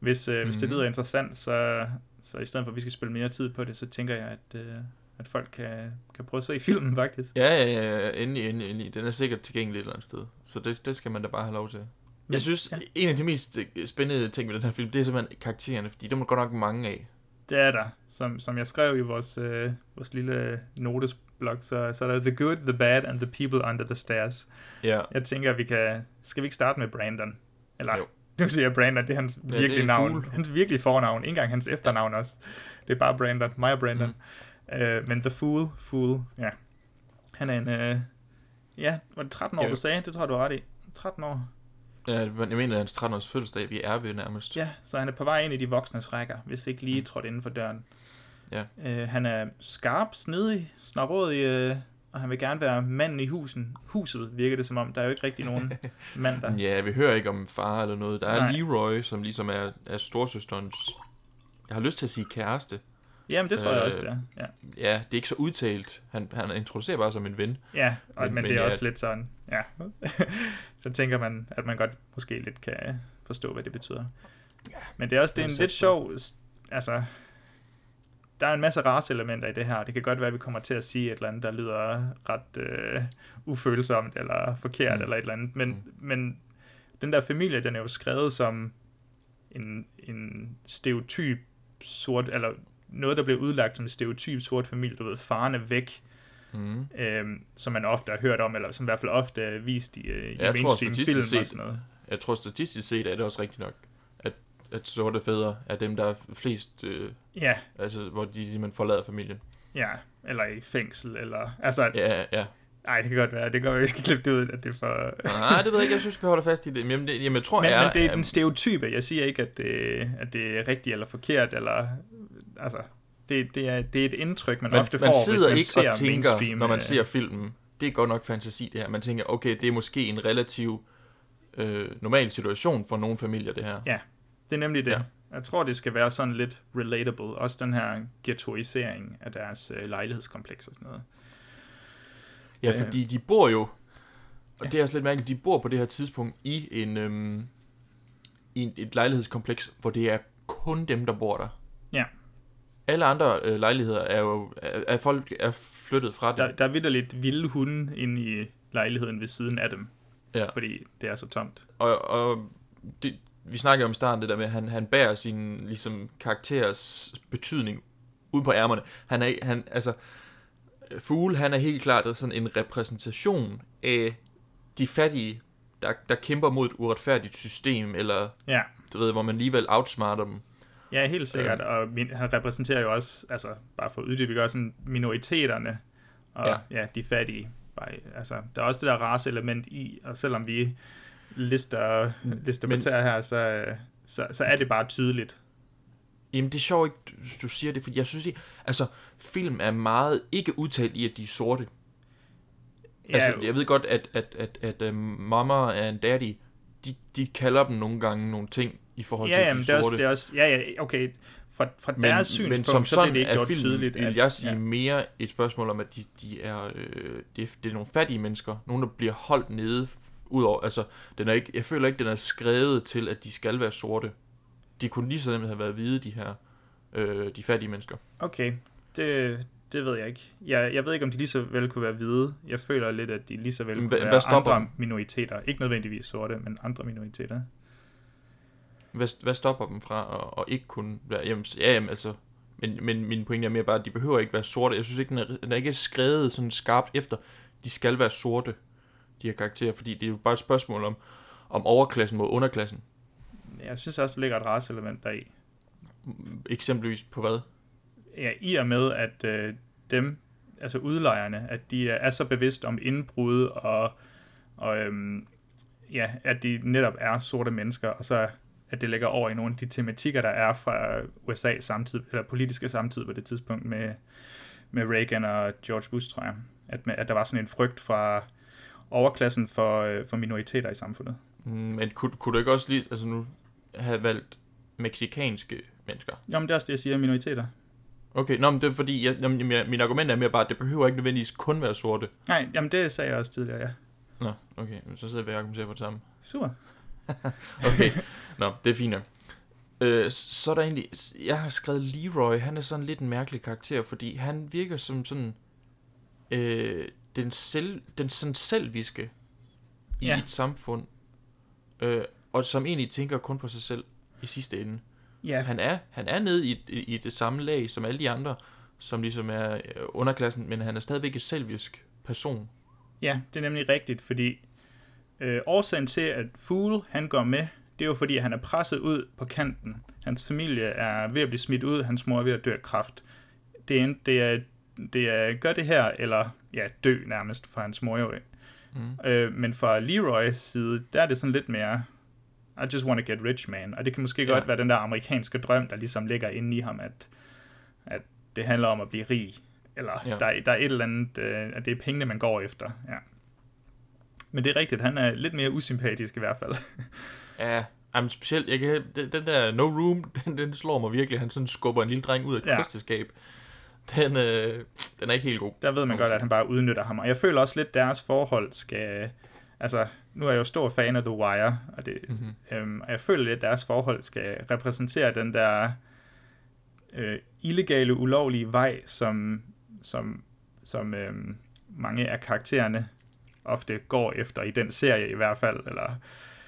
Hvis, øh, hvis det Mhm. lyder interessant, så, så i stedet for, at vi skal spille mere tid på det, så tænker jeg, at, øh, at folk kan, kan prøve at se filmen, faktisk. Ja, ja, ja, ja, endelig, endelig, endelig. Den er sikkert tilgængelig et eller andet sted. Så det, det skal man da bare have lov til. Men- Jeg synes, ja. ja. en af de mest øh, spændende ting ved den her film, det er simpelthen karaktererne, fordi dem er godt nok mange af. Det er der. Som, som jeg skrev i vores, øh, vores lille notesblog, så, så er der The Good, The Bad and The People Under the Stairs. Ja. Jeg tænker, at vi kan... Skal vi ikke starte med Brandon? Eller, Jo. nu siger jeg Brandon, det er hans Ja, virkelige er navn. Fool. Hans virkelige fornavn, ikke engang hans efternavn også. Det er bare Brandon, mig og Brandon. Mm. Øh, men The Fool, Fool, ja. Han er en... Øh, ja, var det 13 år, Ja. du sagde? Det tror jeg, du har ret i. 13 år. Ja, men jeg mener, at hans 13 års fødselsdag, vi er ved nærmest. Ja, så han er på vej ind i de voksnes rækker, hvis ikke lige trådt inden for døren. Ja. Øh, han er skarp, snedig, snarådig, øh, og han vil gerne være manden i husen. Huset virker det som om. Der er jo ikke rigtig nogen mand der. Ja, vi hører ikke om far eller noget. Der er Nej. Leroy, som ligesom er, er storsøsterens... Jeg har lyst til at sige kæreste. Jamen, det tror jeg Øh, også, det er. Ja, Ja, det er ikke så udtalt. Han, han introducerer bare som en ven. ja og, men, men det er ja, også lidt sådan, ja. så tænker man, at man godt måske lidt kan forstå, hvad det betyder. Men det er også det er en Jeg lidt sjov... Altså, der er en masse raceelementer i det her. Det kan godt være, at vi kommer til at sige et eller andet, der lyder ret øh, ufølsomt eller forkert mm. eller et eller andet. Men, mm. men den der familie, den er jo skrevet som en, en stereotyp sort, eller noget, der bliver udlagt som en stereotyp sort familie. Du ved, faren er væk, Mm. øhm, som man ofte har hørt om, eller som i hvert fald ofte er vist i, øh, i Jeg tror mainstream statistisk film og sådan noget. jeg tror statistisk set er det også rigtigt nok, at, at sorte fædre er dem, der er flest, øh, Ja, altså hvor de simpelthen forlader familien. ja, eller i fængsel, eller... Altså, Ja, ja. Nej, det kan godt være. Det kan godt vi skal klippe det ud, at det er for... Nej, det ved jeg ikke. Jeg synes, vi holder fast i det. Men jamen, det, jamen jeg tror, men, er, men det er den stereotype. Jeg siger ikke, at det, at det er rigtigt eller forkert, eller... Altså, det, det, er, det er et indtryk, man, man, ofte man får, sidder hvis man ikke ser og tænker, når man øh, ser filmen, det er godt nok fantasi det her. Man tænker, okay, det er måske en relativ øh, normal situation for nogle familier, det her. Ja, det er nemlig det. Ja. Jeg tror, det skal være sådan lidt relatable. Også den her ghettoisering af deres øh, lejlighedskompleks og sådan noget. Ja, Øh. fordi de bor jo, og Ja. det er også lidt mærkeligt, de bor på det her tidspunkt i en, øhm, i en, et lejlighedskompleks, hvor det er kun dem, der bor der. Ja. Alle andre øh, lejligheder er jo, er, er folk er flyttet fra det. Der, der er vidderligt vilde hunde inde i lejligheden ved siden af dem. Ja. Fordi det er så tomt. Og, og det, vi snakker om i starten det der med, at han, han bærer sin ligesom, karakteres betydning ud på ærmerne. Han er, han, altså, Fugle, han er helt klart sådan en repræsentation af de fattige, der, der kæmper mod et uretfærdigt system, eller Ja. du ved, hvor man alligevel outsmarter dem. Ja, helt sikkert. Øh. Og min, han repræsenterer jo også, altså bare for at uddybe, også sådan minoriteterne og Ja. ja. de fattige. Bare, altså, der er også det der race-element i, og selvom vi lister, lister Men- her, så, så, så er det bare tydeligt. Jamen, det er sjovt ikke, du- siger det, fordi jeg synes, ikke, altså, film er meget ikke udtalt i, at de er sorte. Ja, Altså, jeg ved godt, at, at, at, at, at mama and daddy, de, de kalder dem nogle gange nogle ting i forhold til, ja, at jamen, de det er sorte. også, det er også, ja, ja, okay, fra, fra men, deres men synspunkt, som så sådan bliver det ikke gjort tydeligt. vil at- jeg sige ja. mere et spørgsmål om, at de, de er, øh, det, er, det er nogle fattige mennesker. Nogle, der bliver holdt nede. Udover, altså, den er ikke, jeg føler ikke, den er skrevet til, at de skal være sorte. De kunne lige så nemt have været hvide, de her, øh, de fattige mennesker. Okay, det, det ved jeg ikke. Jeg, jeg ved ikke, om de lige så vel kunne være hvide. Jeg føler lidt, at de lige så vel kunne hvad- være hvad stopper andre dem? minoriteter. Ikke nødvendigvis sorte, men andre minoriteter. Hvad, hvad stopper dem fra at, at ikke kunne være... Jamen, ja, jamen, altså... Men, men min pointe er mere bare, at de behøver ikke være sorte. Jeg synes ikke, den er, den er ikke skrevet sådan skarpt efter. De skal være sorte, de her karakterer, fordi det er jo bare et spørgsmål om, om overklassen mod underklassen. Jeg synes også, der ligger et raceelement deri. Eksempelvis på hvad? Ja, i og med, at øh, dem, altså udlejerne, at de er, er så bevidst om indbrud, og, og øhm, ja, at de netop er sorte mennesker, og så at det ligger over i nogle af de tematikker, der er fra USA samtidig, eller politiske samtidig på det tidspunkt med, med Reagan og George Bush, tror jeg. At, med, at der var sådan en frygt fra overklassen for, øh, for minoriteter i samfundet. Mm, Men kunne, kunne du ikke også lige altså nu have valgt meksikanske mennesker? Jamen, det er også det, jeg siger, minoriteter. Okay, nå, men det er fordi, jeg, jamen, min, min argument er mere bare, at det behøver ikke nødvendigvis kun være sorte. Nej, jamen det sagde jeg også tidligere, ja. Nå, okay, så sidder vi og argumenterer på det samme. Super. Okay, nå, det er fint nok. Øh, så er der egentlig, jeg har skrevet Leroy, han er sådan lidt en mærkelig karakter, fordi han virker som sådan, øh, den, selv, den sådan selviske i Ja. et samfund, øh, og som egentlig tænker kun på sig selv i sidste ende. Ja. Han er, han er nede i, i, i det samme lag som alle de andre, som ligesom er øh, underklassen, men han er stadigvæk et selvisk person. Ja, det er nemlig rigtigt, fordi øh, årsagen til, at Fool han går med, det er jo fordi, han er presset ud på kanten. Hans familie er ved at blive smidt ud, hans mor er ved at dø af kræft. Det er, en- det er, det er gør det her, eller ja, dø nærmest for hans mor jo. Mm. Øh, men fra Leroys side, der er det sådan lidt mere, I just want to get rich, man. Og det kan måske ja. godt være den der amerikanske drøm, der ligesom ligger inde i ham, at, at det handler om at blive rig. Eller Ja. der, er- der er et eller andet, øh, at det er pengene, man går efter. Ja. Men det er rigtigt, han er lidt mere usympatisk i hvert fald. Ja, jamen specielt, jeg kan, den, den der No Room, den, den slår mig virkelig. Han sådan skubber en lille dreng ud af et Ja. kosteskab. Den, øh, den er ikke helt god. Der ved man godt, at han bare udnytter ham. Og jeg føler også lidt, at deres forhold skal... altså, nu er jeg jo stor fan af The Wire, og, det, Mhm. øhm, og jeg føler lidt, at deres forhold skal repræsentere den der øh, illegale, ulovlige vej, som, som, som øhm, mange af karaktererne ofte går efter, i den serie i hvert fald, eller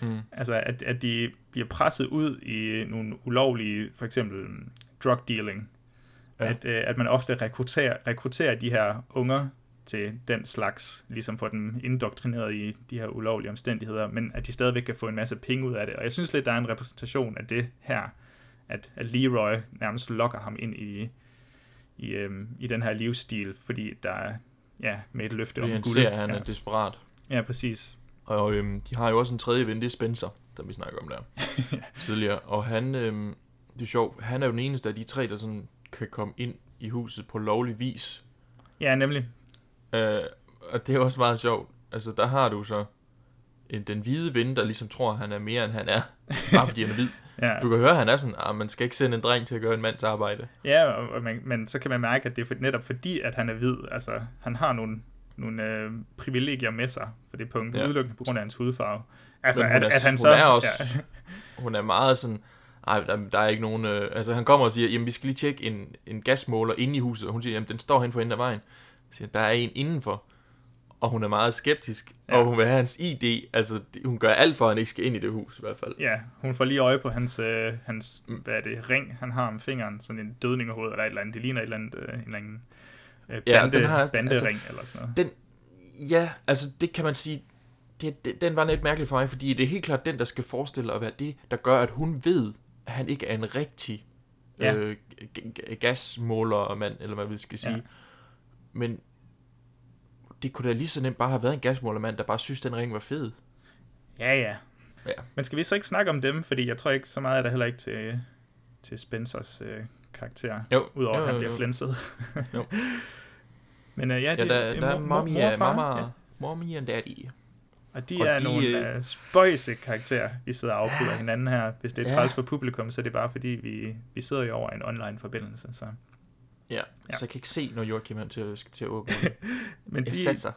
Mm. altså at, at de bliver presset ud i nogle ulovlige, for eksempel drug dealing, ja. at, øh, at man ofte rekrutterer, rekrutterer de her unger til den slags, ligesom får dem indoktrineret i de her ulovlige omstændigheder, men at de stadigvæk kan få en masse penge ud af det. Og jeg synes lidt, der er en repræsentation af det her, at, at Leroy nærmest lokker ham ind i, i, øhm, i den her livsstil, fordi der er ja, med et løfte Fordi om guld. ser, at han ja. er desperat. ja, præcis. Og øhm, de har jo også en tredje ven, det er Spencer, der vi snakker om der tidligere. Og han, øhm, det er sjovt, han er jo den eneste af de tre, der sådan kan komme ind i huset på lovlig vis. Ja, nemlig. Øh, og det er også meget sjovt. Altså, der har du så en, den hvide ven, der ligesom tror, han er mere, end han er. Bare fordi han er hvid. Ja. Du kan høre, han er sådan, at man skal ikke sende en dreng til at gøre en mands arbejde. Ja, og, man, men så kan man mærke, at det er for, netop fordi, at han er hvid. Altså, han har nogle, nogle øh, privilegier med sig for det punkt, Ja. udelukkende på grund af hans hudfarve. Altså, Men at, hun er, at han hun så... er også, Ja, hun er meget sådan, ej, der, der er ikke nogen, øh, altså han kommer og siger, jamen vi skal lige tjekke en, en gasmåler inde i huset, og hun siger, jamen den står hen for enden af vejen. Siger, der er en indenfor, og hun er meget skeptisk, ja. Ja. og hun vil have hans ID, altså hun gør alt for, at han ikke skal ind i det hus i hvert fald. ja, hun får lige øje på hans, øh, hans hvad er det, ring, han har om fingeren, sådan en dødningehoved eller et eller andet. Det ligner et eller andet, øh, en eller anden øh, Ja, bande, den har- bandering altså, eller sådan noget. Den, ja, altså det kan man sige, det, det, den var lidt mærkelig for mig, fordi det er helt klart den, der skal forestille at være det, der gør, at hun ved, at han ikke er en rigtig Ja. øh, g- g- gasmålermand, eller hvad vi skal sige. Ja. Men det kunne da lige så nemt bare have været en gasmålermand, der bare synes, den ring var fed. Ja, ja. Ja. Men skal vi så ikke snakke om dem? Fordi jeg tror ikke, så meget er der heller ikke til, til Spencers øh, karakter. Jo, Udover jo, at han bliver flænset. Jo. Men øh, ja, Ja, det, der, det der er mor- mommy, mor- og morfar, mama, ja. mommy and daddy. Og de Og er de, nogle øh, øh, spøjse karakterer, vi sidder og afbryder hinanden her. Hvis det er Ja. træls for publikum, så er det bare fordi, vi, vi sidder jo over en online forbindelse. Så. Ja, Ja. så jeg kan ikke se, når Joachim han til, til at åbne. Men de,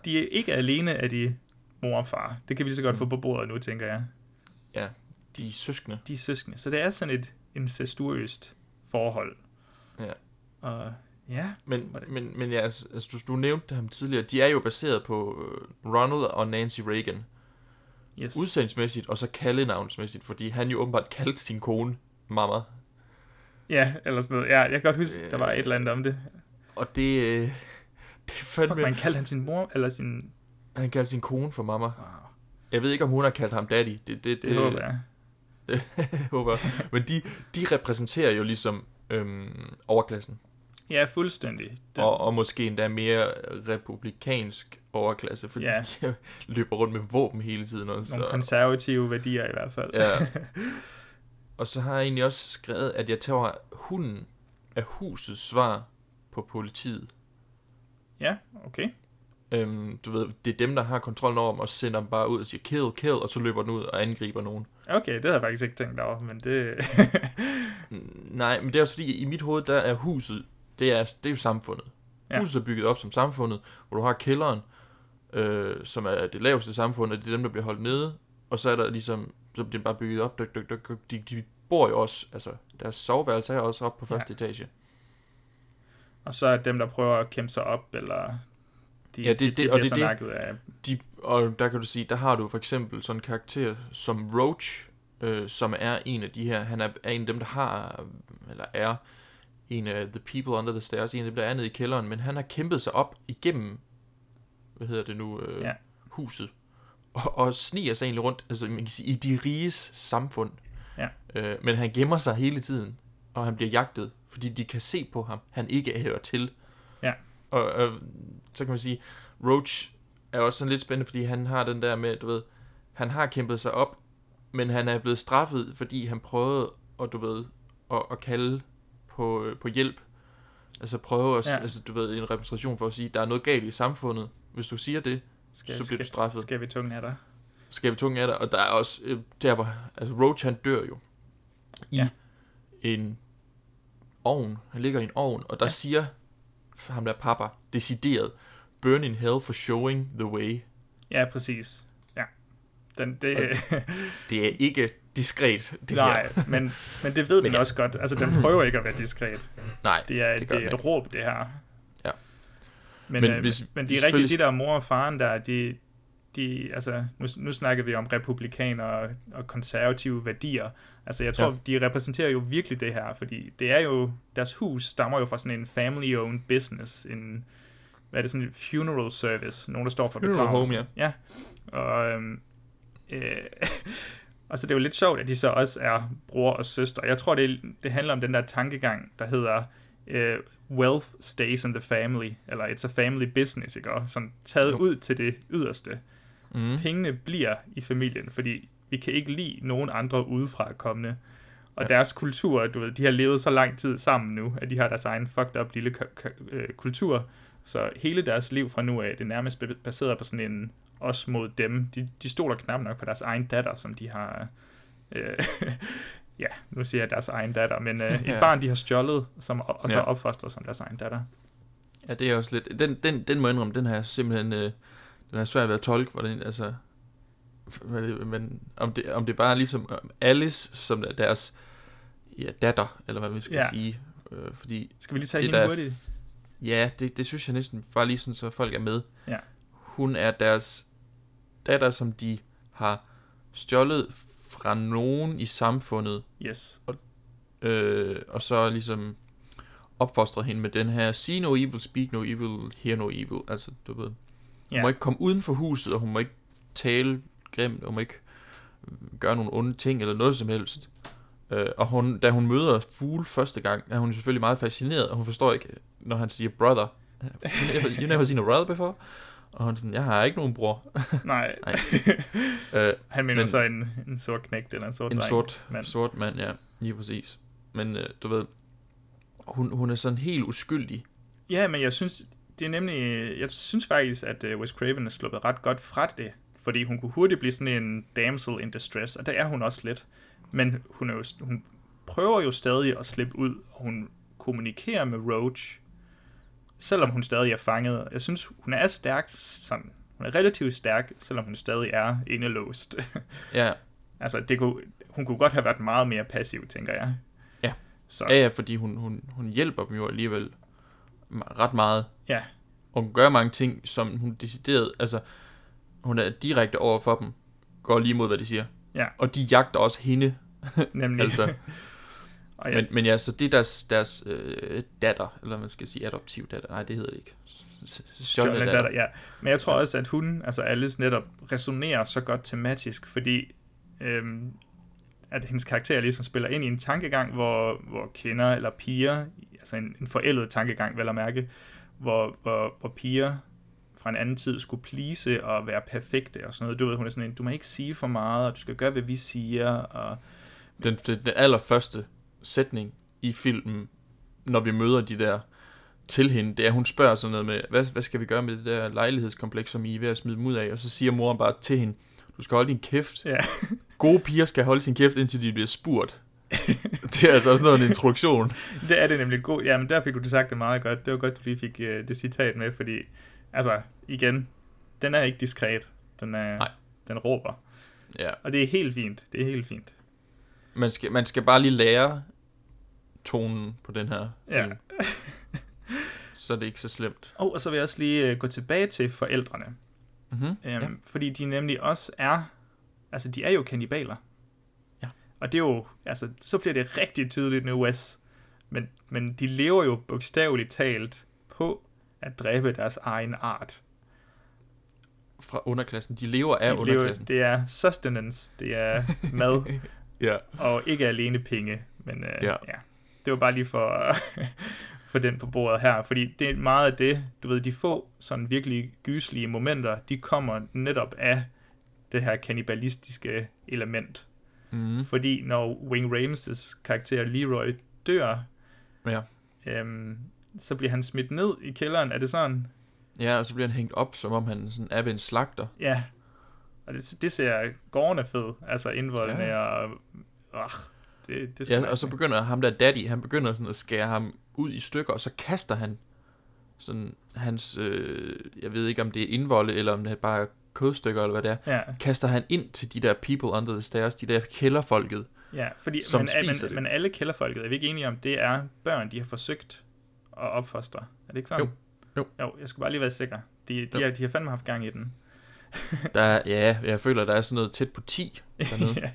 de er ikke alene af de mor og far. Det kan vi lige så godt få på bordet nu, tænker jeg. ja, de er søskende. De er søskende. Så det er sådan et incestuøst forhold. Ja. Og ja, Men, men, men ja, altså, altså, du, du nævnte ham tidligere, de er jo baseret på øh, Ronald og Nancy Reagan. yes. Udsendingsmæssigt, og så kaldenavnsmæssigt, fordi han jo åbenbart kaldte sin kone mamma. Ja, eller sådan noget. Ja, jeg kan godt huske, der var et Øh, eller andet om det. Og det, øh, det er Fuck, fandme... man kaldte han sin mor, eller sin... Han kaldte sin kone for mamma. Wow, Jeg ved ikke, om hun har kaldt ham daddy. Det, det, det, det, håber jeg. Det håber jeg. Men de, de repræsenterer jo ligesom øhm, overklassen. Ja, fuldstændig. Den, Og, og måske endda mere republikansk overklasse, fordi Ja. de løber rundt med våben hele tiden. Også, nogle konservative værdier i hvert fald. Ja. Og så har jeg egentlig også skrevet, at jeg tager hunden af husets svar på politiet. ja, okay. Øhm, du ved, det er dem, der har kontrollen over dem, og sender dem bare ud og siger, kill, kill, og så løber den ud og angriber nogen. Okay, det havde jeg faktisk ikke tænkt over, men det... Nej, men det er også fordi, i mit hoved, der er huset, det er, det er jo samfundet. Ja. Huset er bygget op som samfundet, hvor du har kælderen, øh, som er det laveste samfund, og det er dem, der bliver holdt nede, og så er der ligesom, så bliver det bare bygget op, dyk, dyk, dyk, dyk. de, de bor jo også, altså deres soveværelse er også op på første ja. etage. og så er dem, der prøver at kæmpe sig op, eller... De, Ja, det- de, det- de og bliver det- så det- nakket af... De, og der kan du sige, der har du for eksempel sådan en karakter som Roach, øh, som er en af de her, han er, er en af dem, der har, eller er en af The People Under the Stairs, en af dem, der er nede i kælderen, men han har kæmpet sig op igennem, hvad hedder det nu, øh, Ja. huset, og, og sniger sig egentlig rundt, altså man kan sige, i de riges samfund. Ja. Øh, men han gemmer sig hele tiden, og han bliver jagtet, fordi de kan se på ham, han ikke hører til. Ja. Og øh, så kan man sige, Roach er også sådan lidt spændende, fordi han har den der med, du ved, han har kæmpet sig op, men han er blevet straffet, fordi han prøvede at, du ved, at, at kalde på, øh, på hjælp. Altså prøve at, ja. Ja. altså du ved, en repræsentation for at sige, der er noget galt i samfundet. Hvis du siger det, Skal, så bliver du straffet. Skal vi tunge af dig? skal vi tunge af dig. Og der er også, øh, der hvor, altså Roach han dør jo i Ja. en ovn. Han ligger i en ovn, og der ja. Siger ham der pappa, decideret, burn in hell for showing the way. Ja, præcis. Ja. Den, det, det er ikke diskret, det nej, her. men, men det ved Men den ja. også godt. Altså, den prøver ikke at være diskret. Nej, Det er, det det, er et råb, det her. Ja. Men, Men øh, hvis- men de er rigtigt, de der mor og faren der, de, de altså, nu, nu snakker vi om republikanere og, og konservative værdier. Altså, jeg tror, Ja. ja. de repræsenterer jo virkelig det her, fordi det er jo, deres hus stammer jo fra sådan en family-owned business, en, hvad er det, sådan en funeral service, nogen der står for Funeral home, ja. Og, øhm, øh, og så det er jo lidt sjovt, at de så også er bror og søster. Jeg tror, det, det handler om den der tankegang, der hedder øh, wealth stays in the family, eller it's a family business, ikke? Og sådan taget Jo. ud til det yderste. Mm. Pengene bliver i familien, fordi vi kan ikke lide nogen andre udefra kommende. Og Ja. deres kultur, du ved, de har levet så lang tid sammen nu, at de har deres egen fucked up lille øh, kultur. Så hele deres liv fra nu af, det er nærmest baseret på sådan en os mod dem. De, de stoler knap nok på deres egen datter, som de har... Øh, ja, nu siger jeg deres egen datter, men øh, et Ja. barn, de har stjålet, som, og så Ja. opfostret som deres egen datter. Ja, det er også lidt... Den, den, den må jeg indrømme, den har simpelthen... Øh, den er svært ved at tolke, hvordan... Altså, men om det, om det bare er ligesom øh, Alice, som er deres ja, datter, eller hvad vi skal Ja. sige. Øh, fordi Skal vi lige tage det hende hurtigt? Ja, det, det synes jeg næsten bare lige sådan, så folk er med. Ja. Hun er deres datter, som de har stjålet fra nogen i samfundet, Yes. øh, og så ligesom opfostret hende med den her see no evil, speak no evil, hear no evil. Altså, du ved. Hun Ja. må ikke komme uden for huset, og hun må ikke tale grimt, og hun må ikke øh, gøre nogle onde ting, eller noget som helst. Øh, og hun, da hun møder Fugle første gang, er hun selvfølgelig meget fascineret, og hun forstår ikke, når han siger brother. You never, you never seen a brother before? Og hun sådan, jeg har ikke nogen bror. Nej. Nej. Øh, Han mener men- så en, en sort knægt eller en sort en dreng. sort mand. sort mand, ja, lige præcis. Men øh, du ved, hun, hun er sådan helt uskyldig. Ja, men jeg synes, det er nemlig, jeg synes faktisk, at uh, Wes Craven er sluppet ret godt fra det, fordi hun kunne hurtigt blive sådan en damsel in distress, og der er hun også lidt. Men hun, er jo, hun prøver jo stadig at slippe ud, og hun kommunikerer med Roach, selvom hun stadig er fanget. Jeg synes, hun er stærk, sådan, hun er relativt stærk, selvom hun stadig er indelåst. Ja, altså, det kunne, hun kunne godt have været meget mere passiv, tænker jeg. Ja. Så, ja, ja fordi hun, hun, hun hjælper dem jo alligevel ret meget. ja, Og hun gør mange ting, som hun decideret, altså, hun er direkte over for dem, går lige mod, hvad de siger. ja, Og de jagter også hende, nemlig. altså. og ja, Men, men ja, så det er deres, deres øh, datter, eller man skal sige adoptiv datter. Nej, det hedder det ikke. Stjålne datter, ja. Men jeg tror også, at hun, altså Alice netop, resonerer så godt tematisk, fordi øhm, at hendes karakter ligesom spiller ind i en tankegang, hvor, hvor kvinder eller piger, altså en, en forældet tankegang, vel at mærke, hvor, hvor, hvor piger fra en anden tid skulle please og være perfekte og sådan noget. Du ved, hun er sådan en, du må ikke sige for meget, og du skal gøre, hvad vi siger, og Den, den, den allerførste sætning i filmen, når vi møder de der til hende, det er, at hun spørger sådan noget med, hvad, hvad skal vi gøre med det der lejlighedskompleks, som I er ved at smide dem ud af? Og så siger moren bare til hende, du skal holde din kæft. ja, Gode piger skal holde sin kæft, indtil de bliver spurgt. det er altså også noget en introduktion. det er det nemlig god. Ja, men der fik du det sagt det meget godt. Det var godt, du lige fik øh, det citat med, fordi, altså, igen, den er ikke diskret. Den, er, Nej. den råber. Ja. Og det er helt fint. Det er helt fint. Man skal, man skal bare lige lære tonen på den her Ja. film. så er det ikke så slemt. Og, og så vil jeg også lige øh, gå tilbage til forældrene. Mm-hmm. Øhm, Ja. ja. Fordi de nemlig også er, altså de er jo kannibaler. Ja. Og det er jo, altså så bliver det rigtig tydeligt nu, Wes. Men, men de lever jo bogstaveligt talt på at dræbe deres egen art. Fra underklassen. De lever af de underklassen. Lever, det er sustenance, det er mad, Ja. og ikke alene penge. Men øh, Ja. ja. Det var bare lige for få den på bordet her, fordi det er meget af det, du ved, de få sådan virkelig gyslige momenter, de kommer netop af det her kannibalistiske element. Mm. Fordi når Wing Rames' karakter Leroy dør, Ja. øhm, så bliver han smidt ned i kælderen, er det sådan? ja, og så bliver han hængt op, som om han sådan er ved en slagter. Ja. Og det, det ser gårdene fed, altså indvoldene ja. og... Øh, det, det Ja, og så begynder ham der daddy, han begynder sådan at skære ham ud i stykker, og så kaster han sådan hans, øh, jeg ved ikke om det er indvolde, eller om det bare er kødstykker, eller hvad det er, Ja. kaster han ind til de der people under the stairs, de der kælderfolket. Ja, fordi, som men, spiser men, det. men alle kælderfolket, er vi ikke enige om, det er børn, de har forsøgt at opfostre. Er det ikke sådan? Jo. Jo. Jo, jeg skal bare lige være sikker. De, de, Jo. har, de har fandme haft gang i den. Der, er- ja, jeg føler, der er sådan noget tæt på 10 dernede. ja,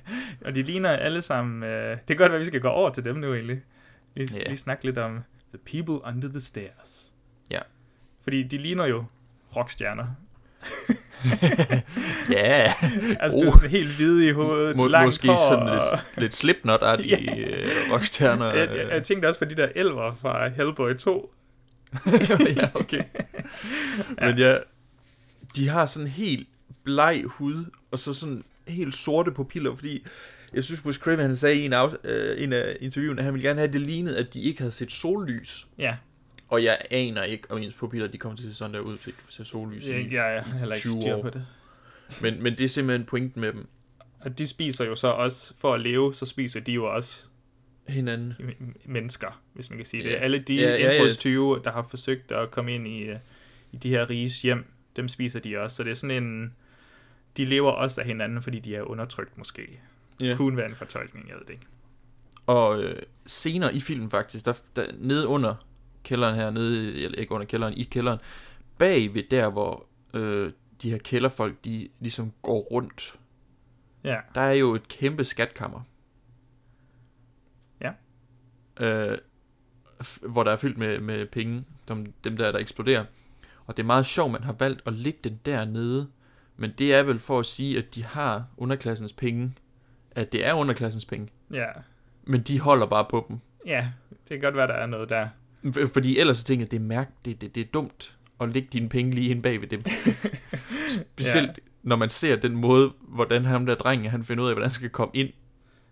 og de ligner alle sammen... Øh, det kan godt være, vi skal gå over til dem nu egentlig. Lige, yeah. lige snakke lidt om The People Under the Stairs. Ja. Fordi de ligner jo rockstjerner. Ja. altså, Oh. du er helt hvide i hovedet, Må, langt måske hår, sådan lidt, lidt slipknot-agtige Ja. yeah. rockstjerner. Jeg, jeg, jeg tænkte også på de der elver fra Hellboy 2. ja, okay. Men ja, de har sådan helt bleg hud, og så sådan helt sorte pupiller, fordi jeg synes, Wes Craven han sagde i en, af, øh, en af interviewene, at han ville gerne have det lignede, at de ikke havde set sollys. Ja. Og jeg aner ikke, om ens pupiller de kommer til at se sådan der ud til at se sollys i Jeg, jeg har heller ikke 20 styr år. på det. Men, men det er simpelthen pointen med dem. Og de spiser jo så også, for at leve, så spiser de jo også Hinanden. mennesker, hvis man kan sige det. Ja. Alle de Ja, ja, ja. indbrudstyve, der har forsøgt at komme ind i, øh, i de her riges hjem, dem spiser de også. Så det er sådan en... De lever også af hinanden, fordi de er undertrykt måske. Ja. Kunne være en fortolkning, jeg ved det ikke. Og øh, senere i filmen faktisk, der, der nede under kælderen her, nede, eller ikke under kælderen, i kælderen, bag ved der, hvor øh, de her kælderfolk, de ligesom går rundt, Ja. der er jo et kæmpe skatkammer. Ja. Øh, hvor der er fyldt med, med penge, dem, dem der, der eksploderer. Og det er meget sjovt, man har valgt at lægge den dernede, men det er vel for at sige, at de har underklassens penge, at det er underklassens penge, Ja. men de holder bare på dem. Ja, det kan godt være, der er noget der. Fordi ellers så tænker jeg, det er, mærk, det, det, det er dumt at lægge dine penge lige inde bag ved dem. Specielt ja. når man ser den måde, hvordan ham der dreng, han finder ud af, hvordan han skal komme ind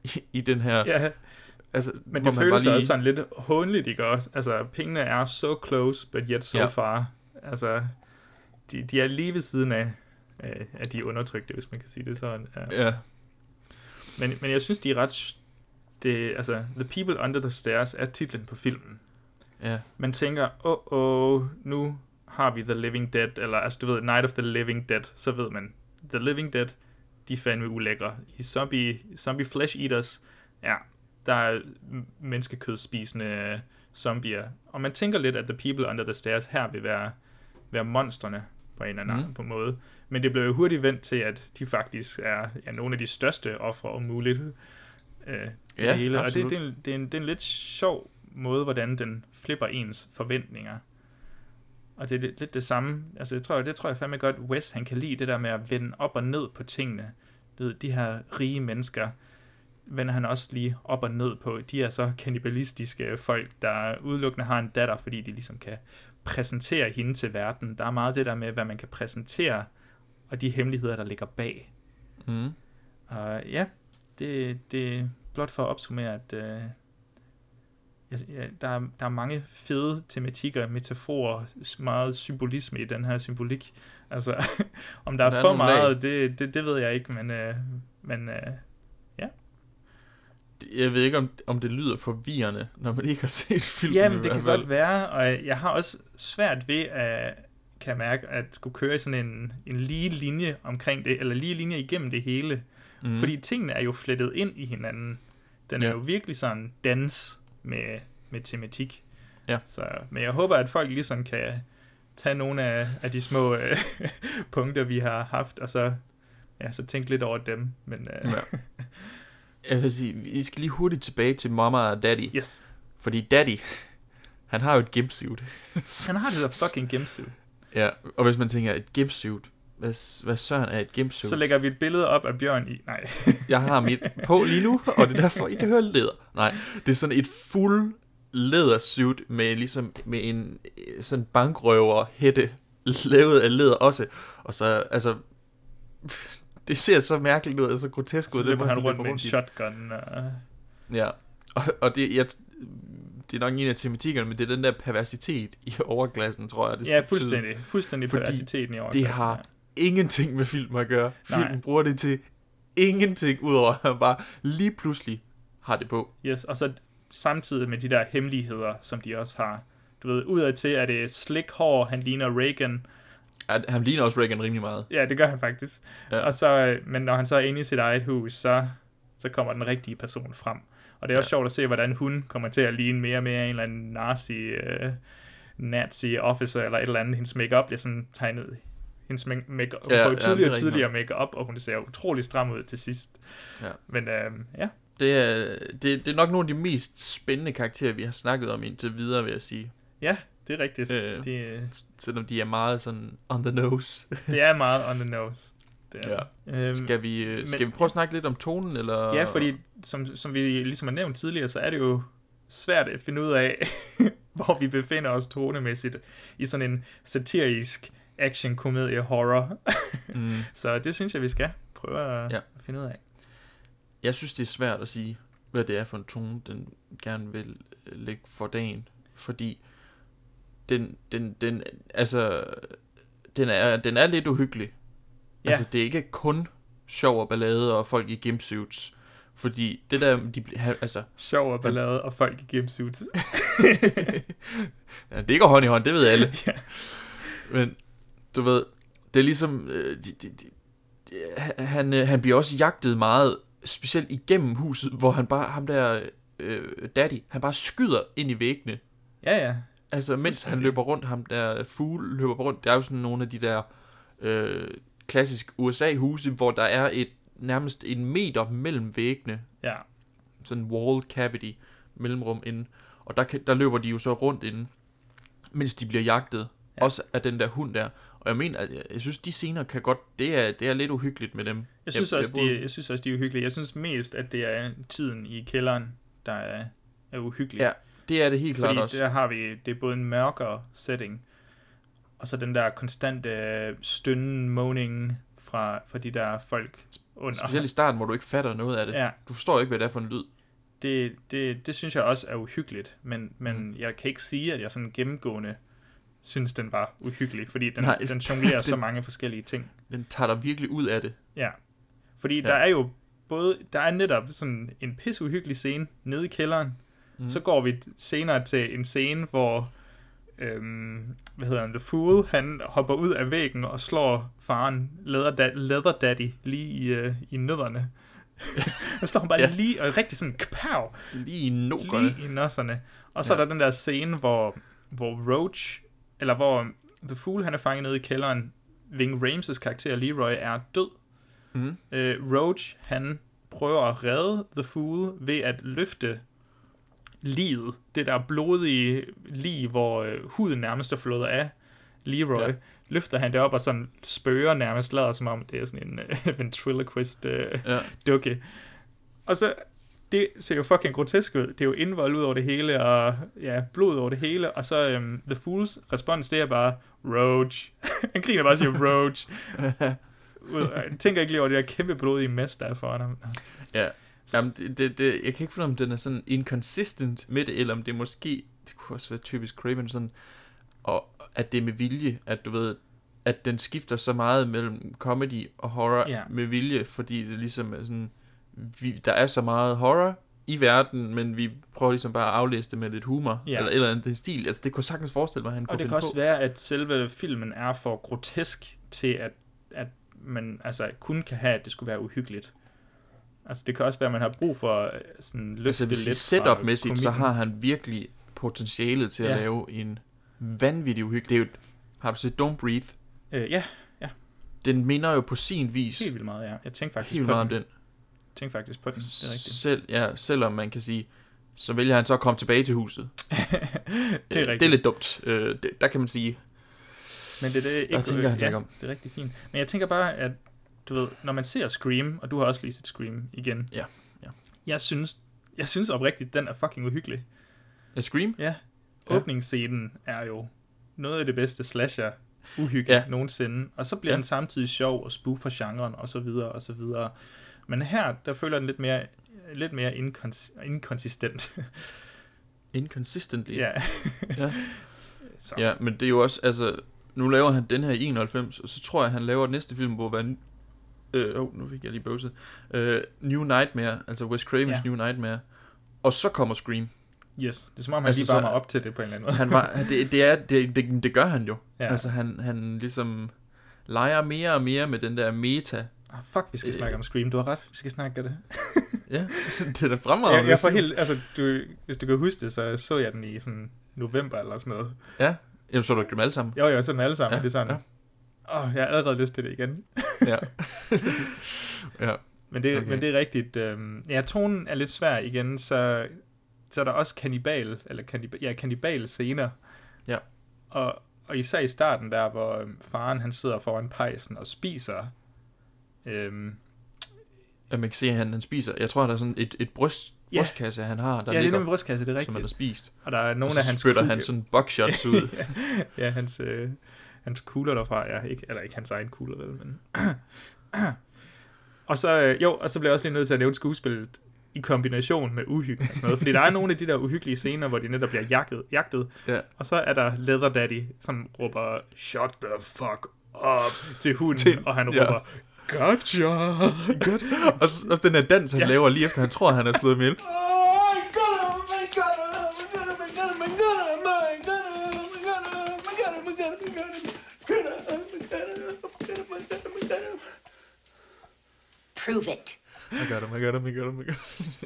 i, i den her... Ja. Altså, Men det føles lige... også sådan lidt håndeligt, ikke også? Altså, pengene er so close, but yet so ja. far. Altså, de, de er lige ved siden af, øh, af de undertrykte, hvis man kan sige det sådan. Ja. Men, men jeg synes, de er ret... Det, altså, The People Under the Stairs er titlen på filmen. Ja. Man tænker, åh, oh, oh, nu har vi The Living Dead, eller altså du ved, Night of the Living Dead, så ved man, The Living Dead, de er fandme ulækre. I zombie, zombie flesh eaters, ja, der er menneskekødspisende zombier. Og man tænker lidt, at The People Under the Stairs her vil være, være monstrene på en eller anden Mm. på måde. Men det blev jo hurtigt vendt til, at de faktisk er ja, nogle af de største ofre om muligt. Øh, Ja, det hele. Og det, absolut. det, er en, det, er en, det er en lidt sjov måde, hvordan den flipper ens forventninger. Og det er lidt, det samme. Altså, jeg tror, det tror jeg fandme godt, Wes han kan lide, det der med at vende op og ned på tingene. Du ved, de her rige mennesker, vender han også lige op og ned på. De er så kannibalistiske folk, der udelukkende har en datter, fordi de ligesom kan præsentere hende til verden. Der er meget det der med, hvad man kan præsentere, og de hemmeligheder, der ligger bag. Mm. Og ja, det, det er blot for at opsummere, at øh, ja, der, er, der er mange fede tematikker, metaforer, meget symbolisme i den her symbolik. Altså, om der er, Der er for meget, det, det, det ved jeg ikke, men, øh, men øh. Jeg ved ikke, om, om det lyder forvirrende, når man ikke har set filmen. Jamen, det kan fald. godt være, og jeg har også svært ved at, kan jeg mærke, at skulle køre i sådan en, en lige linje omkring det, eller lige linje igennem det hele. Mm. Fordi tingene er jo flettet ind i hinanden. Den er Ja. jo virkelig sådan dans med, med tematik. Ja. Så, men jeg håber, at folk ligesom kan tage nogle af, af de små øh, punkter, vi har haft, og så, ja, så tænke lidt over dem. Men, øh, Ja. Jeg vil sige, vi skal lige hurtigt tilbage til Mama og Daddy. Yes. Fordi Daddy, han har jo et gimpsuit. Han har det der fucking gimpsuit. Ja, og hvis man tænker, et gimpsuit, hvad, hvad søren er et gimpsuit? Så lægger vi et billede op af Bjørn i. Nej. Jeg har mit på lige nu, og det er derfor, I kan høre læder. Nej, det er sådan et fuld lædersuit med ligesom med en øh, sådan bankrøver hætte lavet af læder også. Og så, altså, det ser så mærkeligt ud, og så grotesk Så ud. løber måde, han rundt med en shotgun. Og... Ja, og, og det, jeg, det er nok en af tematikkerne, men det er den der perversitet i overklassen, tror jeg. Det Ja, fuldstændig. betyde. Fuldstændig perversiteten i det overklassen, har ingenting med film at gøre. Nej. Filmen bruger det til ingenting, udover at bare lige pludselig har det på. Yes, og så samtidig med de der hemmeligheder, som de også har. Du ved, udad til er det slick hår, han ligner Reagan, Ja, han ligner også Reagan rimelig meget. Ja, det gør han faktisk. Ja. Og så, øh, men når han så er inde i sit eget hus, så, så kommer den rigtige person frem. Og det er også Ja. sjovt at se, hvordan hun kommer til at ligne mere og mere en eller anden nazi, øh, nazi officer eller et eller andet. Hendes makeup bliver sådan tegnet. Hendes make- Ja, ja, får ja, jo er tydeligere og rigtigt tydeligere makeup, og hun ser utrolig stram ud til sidst. Ja. Men øh, ja, Det er, det, det er nok nogle af de mest spændende karakterer, vi har snakket om indtil videre, vil jeg sige. ja, det er rigtigt. Øh. Det, Selvom de er meget sådan on the nose. det er meget on the nose. Det er, Ja. Øhm, Skal vi, øh, skal men- vi prøve at snakke lidt om tonen, eller? Ja, fordi som, som vi ligesom har nævnt tidligere, så er det jo svært at finde ud af, hvor vi befinder os tonemæssigt i sådan en satirisk action komedie horror. Mm. så det synes jeg, vi skal prøve at, Ja. finde ud af. Jeg synes, det er svært at sige, hvad det er for en tone, den gerne vil øh, lægge for dagen. Fordi den, den, den, altså, den er, den er lidt uhyggelig. Ja. Altså, det er ikke kun sjov og ballade og folk i gimpsuits. Fordi det der, de, altså, Sjov og ballade og folk i gimsuits. ja, det går hånd i hånd, det ved alle. Ja. Men, du ved, det er ligesom, øh, de, de, de, de, han, øh, han bliver også jagtet meget, specielt igennem huset, hvor han bare, ham der, øh, daddy, han bare skyder ind i væggene. ja, ja. Altså, mens han løber rundt, ham der fugle løber rundt, det er jo sådan nogle af de der øh, klassiske USA-huse, hvor der er et nærmest en meter mellem væggene, Ja, sådan en wall cavity, mellemrum inden, og der, kan, der løber de jo så rundt inden, mens de bliver jagtet, ja. Ja. også af den der hund der. Og jeg mener, at jeg, jeg synes, de scener kan godt, det er, det er lidt uhyggeligt med dem. jeg synes, jeg, også, jeg, de, jeg synes også, de er uhyggelige. Jeg synes mest, at det er tiden i kælderen, der er, er uhyggelig. Ja, det er det helt klart Fordi også. der har vi, det er både en mørkere setting, og så den der konstante øh, stønnen, moaning fra, fra de der folk under. Specielt i starten, hvor du ikke fatter noget af det. Ja, Du forstår ikke, hvad det er for en lyd. det, det, det synes jeg også er uhyggeligt, men, men Mm. jeg kan ikke sige, at jeg sådan gennemgående synes, den var uhyggelig, fordi den, Nej, den jonglerer så den- mange forskellige ting. Den tager dig virkelig ud af det. Ja, fordi Ja. der er jo både, der er netop sådan en pisse uhyggelig scene nede i kælderen, Mm. så går vi senere til en scene, hvor, øhm, hvad hedder han, The Fool, han hopper ud af væggen og slår faren, Leather, da- Leather Daddy, lige i, øh, i nødderne. han slår ham bare Ja. lige, og rigtig sådan, kapow, Lige i nokerne. lige i nosserne. Og så. Ja. er der den der scene, hvor, hvor Roach, eller hvor The Fool, han er fanget nede i kælderen, Ving Rames' karakter Leroy er død. Mm. Øh, Roach, han prøver at redde The Fool ved at løfte livet. Det der blodige lig, hvor øh, huden nærmest er flået af Leroy. Ja. Løfter han det op og sådan spørger nærmest, lader som om det er sådan en øh, ventriloquist øh, Ja. dukke. Og så, det ser jo fucking grotesk ud. Det er jo indvold ud over det hele, og ja, blod over det hele. Og så øhm, The Fools respons, det er bare, Roach. han griner bare og siger, Roach. Jeg tænker ikke lige over det der kæmpe blodige mess, der er foran ham. Ja. Jamen, det, det, det, jeg kan ikke finde, om den er sådan inconsistent med det, eller om det måske, det kunne også være typisk Craven sådan, og at det er med vilje, at du ved, at den skifter så meget mellem comedy og horror Ja. med vilje, fordi det ligesom er sådan, vi, der er så meget horror i verden, men vi prøver ligesom bare at aflæse det med lidt humor, Ja. eller eller andet stil. Altså, det kunne sagtens forestille mig, at han Og kunne det finde kan også på. være, at selve filmen er for grotesk til, at, at man altså kun kan have, at det skulle være uhyggeligt. Altså, det kan også være, at man har brug for øh, sådan løfte Altså, det hvis lidt setup-mæssigt, så har han virkelig potentialet til at Ja. lave en vanvittig uhyggelig. Det er jo, har du set Don't Breathe? Øh, ja, Den minder jo på sin vis helt vildt meget, ja. Jeg tænkte faktisk helt på meget om den. den. Jeg tænkte faktisk på den, det er rigtigt. Selv, ja, selvom man kan sige, så vælger han så at komme tilbage til huset. det er Øh, rigtigt. Det er lidt dumt. Øh, det, der kan man sige, Men det, det er ikke, tænker han ja, om. det er rigtig fint. Men jeg tænker bare, at du ved, når man ser Scream, og du har også lige set Scream igen. Ja, ja. Jeg synes, jeg synes oprigtigt, den er fucking uhyggelig. A Scream? Ja. Åbningsscenen er jo noget af det bedste slasher uhygge Ja. nogensinde. Og så bliver Ja. den samtidig sjov og spoof for genren og så videre og så videre. Men her, der føler den lidt mere lidt mere inkons- inkonsistent. Inconsistently. ja. Ja. så. ja, men det er jo også, altså, nu laver han den her i 91, og så tror jeg, han laver den næste film, hvor øh, oh, nu fik jeg lige bøvset, øh, New Nightmare, altså Wes Cravens Ja. New Nightmare, og så kommer Scream. Yes, det er som om, han Altså, lige varmer op til det på en eller anden måde. Han var, det, det, er, det, det, det gør han jo. Ja. Altså, han, han ligesom leger mere og mere med den der meta. Ah, fuck, vi skal Øh. snakke om Scream. Du har ret, vi skal snakke om det. Ja, det er da fremragende. jeg, jeg får helt, altså, du, hvis du kan huske det, så så jeg den i sådan november eller sådan noget. Ja, Jamen, så du dem alle sammen. Jo, jo, så den alle sammen. Ja, det er sådan, ja. Åh, jeg har allerede lyst til det igen. Ja. ja. Men det, Okay. men det er rigtigt. Øhm, ja, tonen er lidt svær igen, så, så er der også kannibal, eller kannibal, ja, kannibal scener. Ja. Og, og især i starten der, hvor øhm, faren han sidder foran pejsen og spiser. At man kan se, at han, han spiser. Jeg tror, der er sådan et, et bryst, Ja. brystkasse, han har, der ja, det er ligger, brystkasse, det er som rigtigt. han har spist. Og der er nogle og af hans spytter kugler- han sådan buckshots ud. ja, hans, øh, hans kugler derfra, ja. Ikke, eller ikke hans egen kugler, vel, men... og så, øh, jo, og så bliver jeg også lige nødt til at nævne skuespillet i kombination med uhygge og sådan noget. Fordi der er nogle af de der uhyggelige scener, hvor de netop bliver jagtet, jagtet Ja. og så er der Leather Daddy, som råber, shut the fuck up til hunden, Til- og han ja. råber, gotcha. Godt. og, og den her dans, han Ja. laver lige efter, han tror, han er slået med. Prove it. I got him, I got him, I got him, I got him.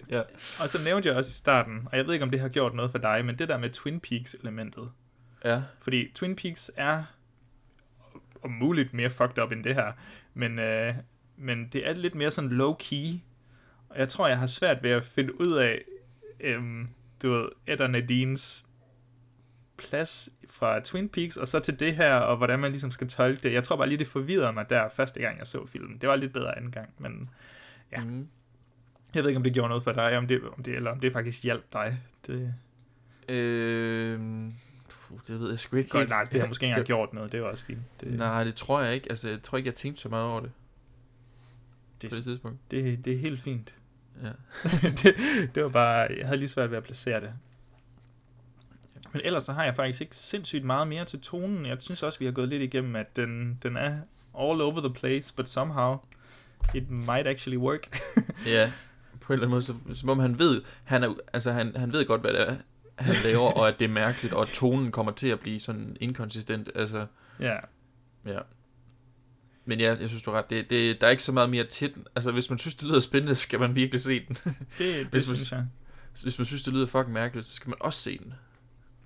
ja. Og så nævnte jeg også i starten, og jeg ved ikke, om det har gjort noget for dig, men det der med Twin Peaks-elementet. Ja. Fordi Twin Peaks er om muligt mere fucked up end det her, men, øh, men det er lidt mere sådan low-key, og jeg tror, jeg har svært ved at finde ud af, øhm, du ved, Ed og Nadines plads fra Twin Peaks, og så til det her, og hvordan man ligesom skal tolke det. Jeg tror bare lige, det forvirrede mig der første gang, jeg så filmen. Det var lidt bedre anden gang, men ja. Mm. Jeg ved ikke, om det gjorde noget for dig, om det, om det, eller om det faktisk hjalp dig. Det, Øhm, puh, det ved jeg sgu ikke godt, nej, det har måske ikke engang gjort noget. Det var også fint. Det, Nej, det tror jeg ikke. Altså, jeg tror ikke, jeg tænkte så meget over det. Det- på det tidspunkt. det, det er helt fint. Ja. det, det var bare, jeg havde lige svært ved at placere det. Men ellers så har jeg faktisk ikke sindssygt meget mere til tonen. Jeg synes også, vi har gået lidt igennem, at den, den er all over the place, but somehow it might actually work. Ja, på en eller anden måde, så, som om han ved, han, er, altså, han, han ved godt, hvad det er, han laver, og at det er mærkeligt, og at tonen kommer til at blive sådan inkonsistent. Altså, ja, ja. Men ja, jeg synes, du har ret. Det, det, der er ikke så meget mere til den. Altså, hvis man synes, det lyder spændende, skal man virkelig se den. det, det Hvis man- synes jeg. Hvis man synes, det lyder fucking mærkeligt, så skal man også se den.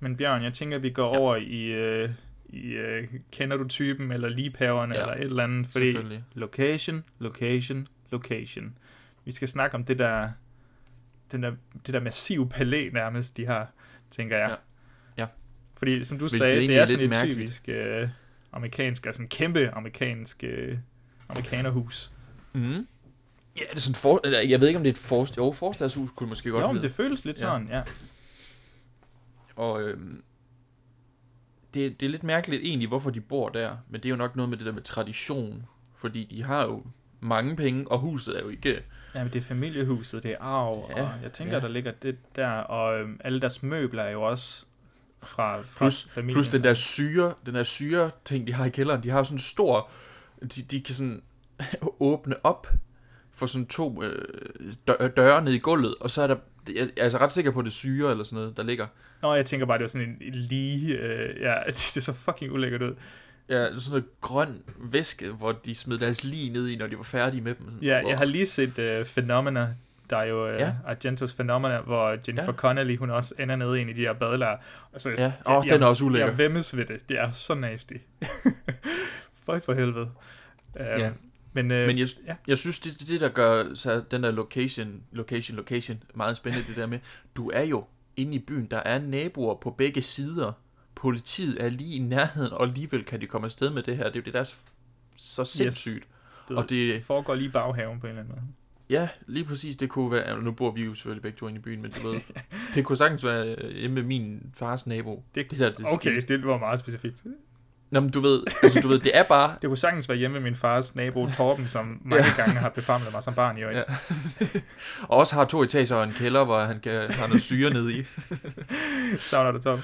Men Bjørn, jeg tænker, vi går ja. over i, øh, i øh, kender du typen, eller ligepaverne, Ja, eller et eller andet. Fordi Selvfølgelig. location, location, location. Vi skal snakke om det der, den der, det der massive palæ nærmest, de har, tænker jeg. Ja. Ja. Fordi som du Hvilket sagde, det er sådan et mærkeligt. typisk øh, amerikansk, altså en kæmpe amerikansk øh, amerikanerhus. Mm. Ja, det er sådan for... eller, Jeg ved ikke, om det er et forst... Jo, forstadshus kunne måske godt Jo, men det føles lidt Ja. sådan, ja. Og øhm, det, det er lidt mærkeligt egentlig, hvorfor de bor der. Men det er jo nok noget med det der med tradition. Fordi de har jo mange penge, og huset er jo ikke... Ja, men det er familiehuset, det er arv, Ja, og jeg tænker, ja. der ligger det der, og øhm, alle deres møbler er jo også fra, fra Plus, familien. plus den der syre, den der syre ting, de har i kælderen. De har jo sådan en stor... De, de kan sådan åbne op for sådan to øh, dør, døre ned i gulvet, og så er der... Jeg er altså ret sikker på, at det er syre eller sådan noget, der ligger. Nå, jeg tænker bare, det var sådan en, lige... Øh, ja, det ser så fucking ulækkert ud. Ja, sådan noget grøn væske, hvor de smed deres lige ned i, når de var færdige med dem. Sådan, Ja, hvor- jeg har lige set uh, Phenomena, der er jo uh, Ja. Argentos Phenomena, hvor Jennifer Ja. Connelly, hun også ender nede i de her badelager. Altså, Ja, åh, den er også ulækker. Jeg vemmes ved det. Det er så nasty. Føj for helvede. Uh, Ja. Men, uh, Men jeg, ja. jeg synes, det er det, der gør så den der location, location, location meget spændende, det der med, du er jo inde i byen, der er naboer på begge sider, politiet er lige i nærheden, og alligevel kan de komme afsted med det her. Det er jo det, der er så, så sindssygt. det, og det- foregår lige i baghaven på en eller anden måde. Ja, lige præcis, det kunne være, nu bor vi jo selvfølgelig begge to inde i byen, men du ved, det kunne sagtens være øh, hjemme med min fars nabo. Det, det der, det okay, skete. det var meget specifikt. Nå, men du ved, altså du ved, det er bare, Det kunne sagtens være hjemme med min fars nabo Torben, som mange Ja. gange har befamlet mig som barn i øvrigt. Ja. og også har to etager og en kælder, hvor han kan har noget syre nede i. Savner det, Tom.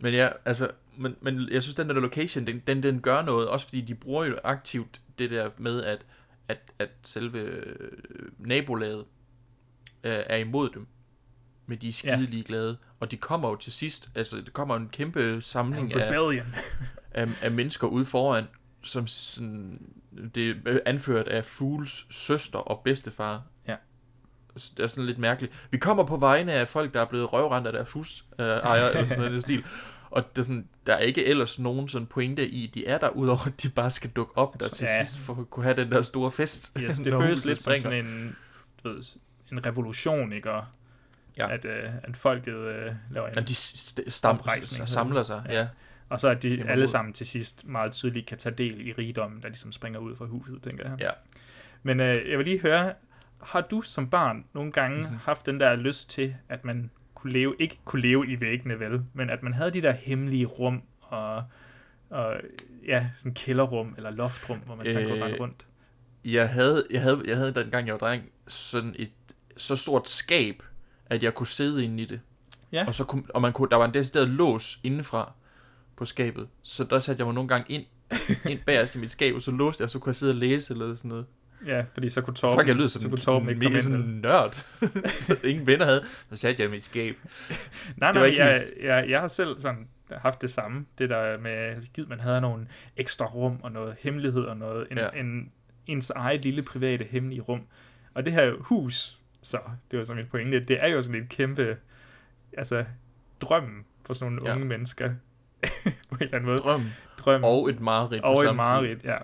Men ja, altså, men, men jeg synes, den der location, den, den, den gør noget, også fordi de bruger jo aktivt det der med, at, at, at selve øh, nabolaget øh, er imod dem. Men de er skide ligeglade. Og de kommer jo til sidst, altså det kommer en kæmpe samling af, af, af mennesker ude foran, som sådan, det er anført af Fools søster og bedstefar. Ja. Så det er sådan lidt mærkeligt. Vi kommer på vegne af folk, der er blevet røvrendt af deres hus, øh, ejer, eller sådan noget stil. Og det er sådan, der er ikke ellers nogen sådan pointe i, de er der, udover at de bare skal dukke op der til Ja. sidst, for at kunne have den der store fest. Yes, det når føles lidt som sådan en, du ved, en revolution, ikke? Og Ja. at, øh, at folket øh, laver en Ja, de st- stam- oprejsning. samler sig, ja. Og så at de Kæmper alle mod. sammen til sidst meget tydeligt kan tage del i rigdommen, der ligesom springer ud fra huset, tænker jeg. Ja. Men øh, jeg vil lige høre, har du som barn nogle gange Mhm. mm-hmm. haft den der lyst til, at man kunne leve, ikke kunne leve i væggene vel, men at man havde de der hemmelige rum og, og ja, sådan kælderrum eller loftrum, hvor man så kunne Øh, rende rundt? Jeg havde, jeg havde, jeg havde dengang jeg var dreng, sådan et så stort skab, at jeg kunne sidde inde i det. Ja. Og, så kunne, og man kunne, der var en decideret lås indenfra på skabet. Så der satte jeg mig nogle gange ind, ind bagerst i mit skab, og så låste jeg, og så kunne jeg sidde og læse eller sådan noget. Ja, fordi så kunne Torben, Fuck, jeg lyder som så kunne Torben ikke komme ind. sådan en nørd. Ingen venner havde. Så satte jeg i mit skab. Nej, nej, jeg, jeg, jeg har selv sådan haft det samme. Det der med, givet man havde nogle ekstra rum og noget hemmelighed og noget, en, ja. en, ens eget lille private hemmelige rum. Og det her hus, så det var så mit pointe, det er jo sådan et kæmpe, altså drømmen for sådan nogle Ja. unge mennesker. på en eller anden måde. Drøm. Drøm. Og et mareridt Og et mareridt, ja.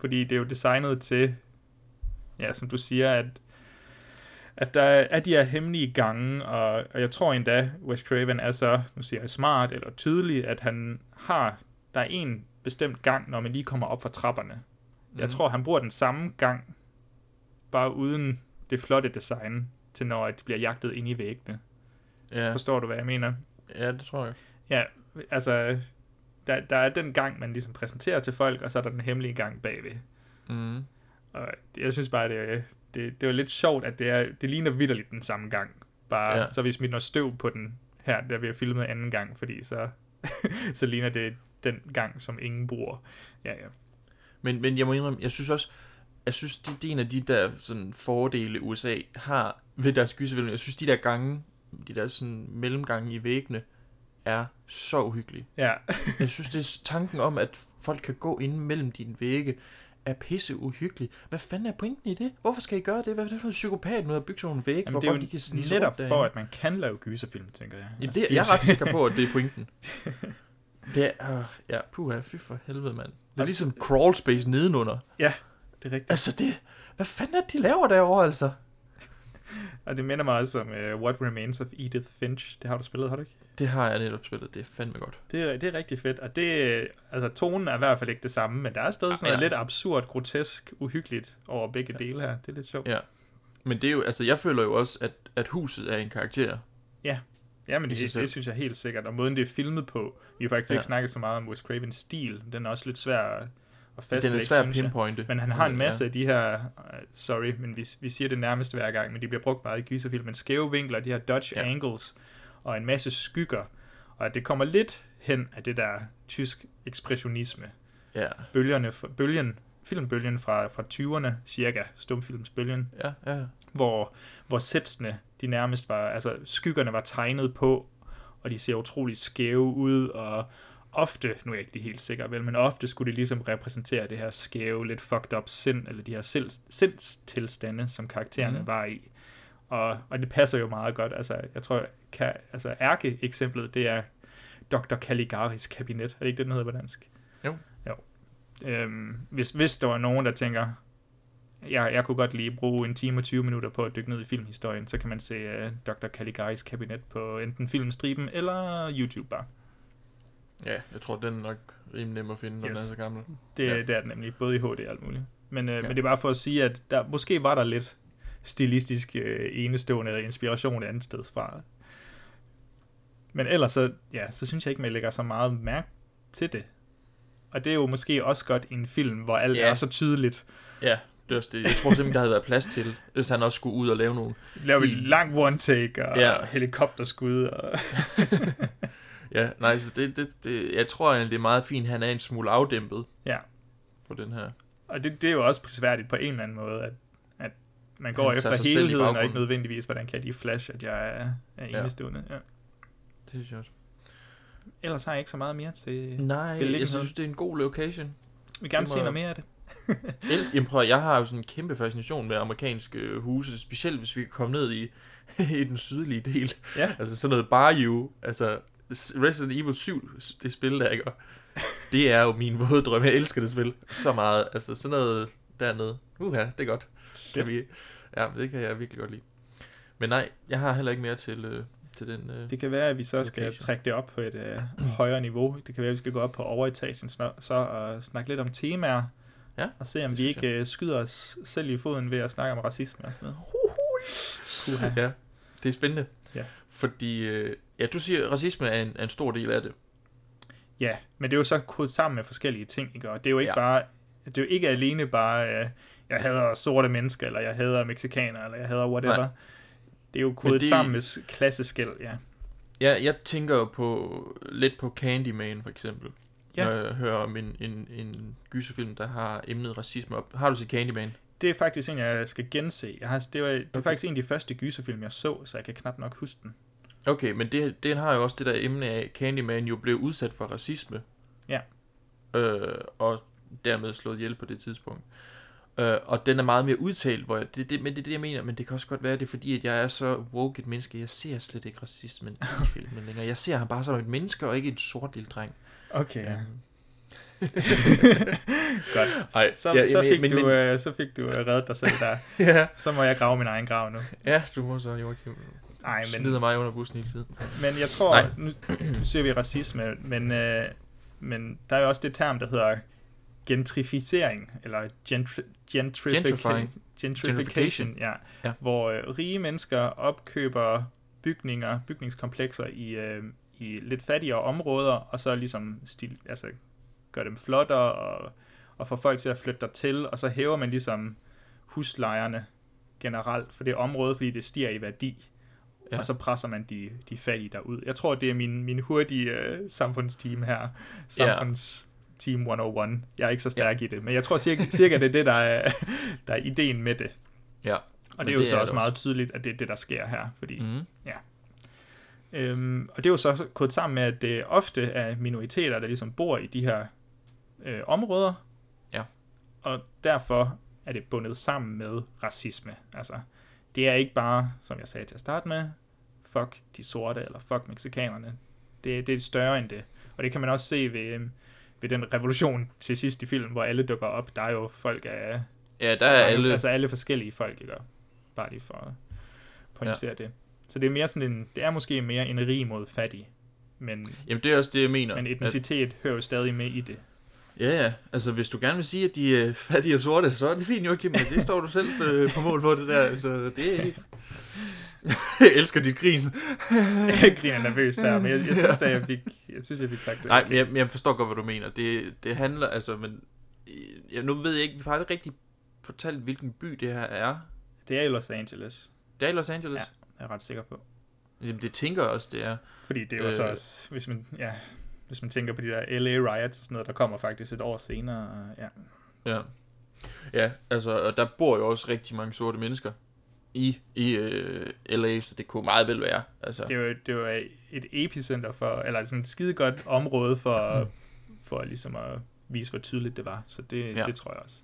Fordi det er jo designet til, ja, som du siger, at at der er de her hemmelige gange, og, og jeg tror endda, Wes Craven er så, nu siger jeg smart eller tydelig, at han har, der er en bestemt gang, når man lige kommer op fra trapperne. Mm. Jeg Mhm. tror, han bruger den samme gang, bare uden det flotte design, til når de bliver jagtet ind i væggene. Ja. Forstår du, hvad jeg mener? Ja, det tror jeg. Ja, altså, der, der er den gang, man ligesom præsenterer til folk, og så er der den hemmelige gang bagved. Mm. Og det- jeg synes bare, det, det, det var lidt sjovt, at det, er, det ligner vidderligt den samme gang. Bare, Ja. så vi smidt noget støv på den her, der vi har filmet anden gang, fordi så, så ligner det den gang, som ingen bruger. Ja, ja. Men, men jeg må indrømme, jeg synes også, jeg synes, det, det er en af de der sådan, fordele, USA har ved deres gyserfilm. Jeg synes, de der gange, de der sådan, mellemgange i væggene, er så uhyggelige. Ja. jeg synes, det er tanken om, at folk kan gå ind mellem dine vægge, er pisse uhyggelig. Hvad fanden er pointen i det? Hvorfor skal I gøre det? Hvad er det for en psykopat med at bygge sådan nogle vægge, Jamen, hvor det er folk de kan snige sig netop for, derinde? at man kan lave gyserfilm, tænker jeg. Jamen, Altså, det, de- jeg er ret sikker på, at det er pointen. Det er, øh, ja, puha, fy for helvede, mand. Det er ligesom crawl space nedenunder. Ja, det er rigtigt. Altså, det, hvad fanden er det, de laver derovre, altså? Og det minder mig også om uh, What Remains of Edith Finch. Det har du spillet, har du ikke? Det har jeg netop spillet, det er fandme godt. Det er, det er rigtig fedt, og det, altså tonen er i hvert fald ikke det samme, men der er stadig sådan noget lidt absurd, grotesk, uhyggeligt over begge dele her. Det er lidt sjovt. Ja. Men det er jo, altså, jeg føler jo også, at, at huset er en karakter. Ja, ja men det, selv. det synes jeg helt sikkert. Og måden, det er filmet på, vi har faktisk Ja. ikke snakket så meget om Wes Cravens stil. Den er også lidt svær at fastlægge, Den er svær at jeg. pinpointe. Men han har en Ja. masse af de her, uh, sorry, men vi, vi siger det nærmest hver gang, men de bliver brugt meget i gyserfilm, men skæve vinkler, de her Dutch Ja. ja. angles, og en masse skygger. Og at det kommer lidt hen af det der tysk ekspressionisme. Ja. Bølgerne, bølgen, filmbølgen fra, fra 20'erne, cirka, stumfilmsbølgen, Ja, ja. hvor, hvor sætsene, de nærmest var, altså skyggerne var tegnet på, og de ser utrolig skæve ud, og ofte, nu er jeg ikke lige helt sikker vel, men ofte skulle det ligesom repræsentere det her skæve, lidt fucked up sind, eller de her sinds, sindstilstande, som karaktererne mm. var i. Og, og det passer jo meget godt, altså jeg tror, kan, altså ærke-eksemplet, det er Dr. Caligaris kabinet, er det ikke det, den hedder på dansk? Jo. Jo. Øhm, hvis, hvis der var nogen, der tænker, jeg, jeg kunne godt lige bruge en time og 20 minutter på at dykke ned i filmhistorien, så kan man se uh, Dr. Caligaris kabinet på enten Filmstriben eller YouTube bare. Ja, jeg tror, den er nok rimelig nem at finde, når yes. den er så gammel. Det, ja. det er den nemlig, både i HD og alt muligt. Men, uh, Ja. men det er bare for at sige, at der, måske var der lidt stilistisk uh, enestående eller inspiration et andet sted fra. Men ellers så, ja, så synes jeg ikke, man lægger så meget mærke til det. Og det er jo måske også godt i en film, hvor alt Ja. er så tydeligt. Ja, det er også det. Jeg tror simpelthen, der havde været plads til, hvis han også skulle ud og lave nogle... Vi helt- lang one take og ja. helikopterskud. Og Ja, nej, så det, det, det, jeg tror egentlig, det er meget fint, han er en smule afdæmpet ja. på den her. Og det, det er jo også prisværdigt på en eller anden måde, at, at man går Han efter helheden, og ikke nødvendigvis, hvordan kan jeg lige flash, at jeg er, er Ja. enestående. Ja. Det synes jeg også. Ellers har jeg ikke så meget mere til Nej, jeg synes, det er en god location. Vi gerne det se noget mere af det. Ellers, jamen prøv, jeg har jo sådan en kæmpe fascination med amerikanske øh, huse, specielt hvis vi kan komme ned i, i den sydlige del. Ja. Altså sådan noget Bayou, altså Resident Evil 7, s- det spil der, ikke? Det er jo min våde drøm. Jeg elsker det spil så meget. Altså sådan noget dernede. Uha, det er godt. Kan vi, ja, det kan jeg virkelig godt lide. Men nej, jeg har heller ikke mere til, øh, til den... Øh, Det kan være, at vi så skal location. trække det op på et øh, højere niveau. Det kan være, at vi skal gå op på overetagen så, så og snakke lidt om temaer. Ja, og se, om vi ikke øh, skyder os selv i foden ved at snakke om racisme og sådan noget. Puha. Ja, det er spændende. Ja. Fordi, øh, ja, du siger, at racisme er en, er en stor del af det. Ja, men det er jo så kodet sammen med forskellige ting, ikke? Og det er jo ikke Ja. bare, det er jo ikke alene bare, øh, jeg hader sorte mennesker, eller jeg hader mexikanere, eller jeg hader whatever. Nej. Det er jo kodet det- sammen med klasseskæld, ja. Ja, jeg tænker jo på, lidt på Candyman for eksempel. Ja. Når jeg hører om en, en, en gyserfilm, der har emnet racisme op. Har du set Candyman? Det er faktisk en, jeg skal gense. Jeg har, det, var, det Okay. faktisk en af de første gyserfilm, jeg så, så jeg kan knap nok huske den. Okay, men det, den har jo også det der emne af, at Candyman jo blev udsat for racisme. Ja. Øh, og dermed slået ihjel på det tidspunkt. Øh, og den er meget mere udtalt, hvor jeg, det, det, men det er det, jeg mener, men det kan også godt være, det er fordi, at jeg er så woke et menneske, jeg ser slet ikke racismen i filmen længere. Jeg ser ham bare som et menneske, og ikke en sort lille dreng. Okay. Ja. Godt. Ej, så, ja, så, fik men- du, men- øh, så fik du øh, reddet dig selv der. Ja. Så må jeg grave min egen grav nu. Ja, du må så, Joachim. Ej, men- Smider mig under bussen hele tiden. Men jeg tror, Nej. nu, nu ser vi racisme, men, øh, men der er jo også det term, der hedder gentrificering, eller gentri- gentrification, gentrification ja, Ja. hvor øh, rige mennesker opkøber bygninger, bygningskomplekser i, øh, i lidt fattigere områder, og så ligesom stil, altså, gør dem flottere, og, og får folk til at flytte dertil, og så hæver man ligesom huslejerne generelt for det område, fordi det stiger i værdi. Ja. Ja. Og så presser man de, de fattige derud. Jeg tror, det er min, min hurtige øh, samfundsteam her. Samfundsteam 101. Jeg er ikke så stærk ja. i det, men jeg tror cirka, cirka det er det, der er, der er ideen med det. Ja. Og det er jo det så er også det meget også. tydeligt, at det er det, der sker her. Fordi, Mhm. ja. Øhm, og det er jo så gået sammen med, at det ofte er minoriteter, der ligesom bor i de her øh, områder. Ja. Og derfor er det bundet sammen med racisme. Altså, det er ikke bare, som jeg sagde til at starte med, fuck de sorte, eller fuck mexikanerne. Det, det er større end det. Og det kan man også se ved, øhm, ved den revolution til sidst i filmen, hvor alle dukker op. Der er jo folk af... Ja, der er alle- Altså alle forskellige folk, ikke? Bare lige for at pointere ja. det. Så det er mere sådan en... Det er måske mere en rig mod fattig. Men, Jamen, det er også det, jeg mener. men etnicitet at... hører jo stadig med i det. Ja, ja. Altså, hvis du gerne vil sige, at de er fattige og sorte, så er det fint, Joachim. Men det står du selv øh, på mål for, det der. Så det er ikke... jeg elsker dit grin. jeg griner nervøst der, men jeg, jeg synes, at jeg fik, jeg synes, jeg fik sagt det. Nej, men jeg, jeg forstår godt, hvad du mener. Det, det handler, altså, men... Ja, nu ved jeg ikke, vi har aldrig rigtig fortalt, hvilken by det her er. Det er i Los Angeles. Det er i Los Angeles? Ja, jeg er ret sikker på. Jamen, det tænker jeg også, det er. Fordi det er jo øh, så også, hvis man, ja, hvis man tænker på de der LA riots og sådan noget, der kommer faktisk et år senere. Ja. Ja. Ja, altså, og der bor jo også rigtig mange sorte mennesker i, i øh, LA, så det kunne meget vel være. Altså. Det jo, det jo et epicenter for, eller sådan et skide godt område for, for ligesom at vise, hvor tydeligt det var. Så det, ja. det tror jeg også.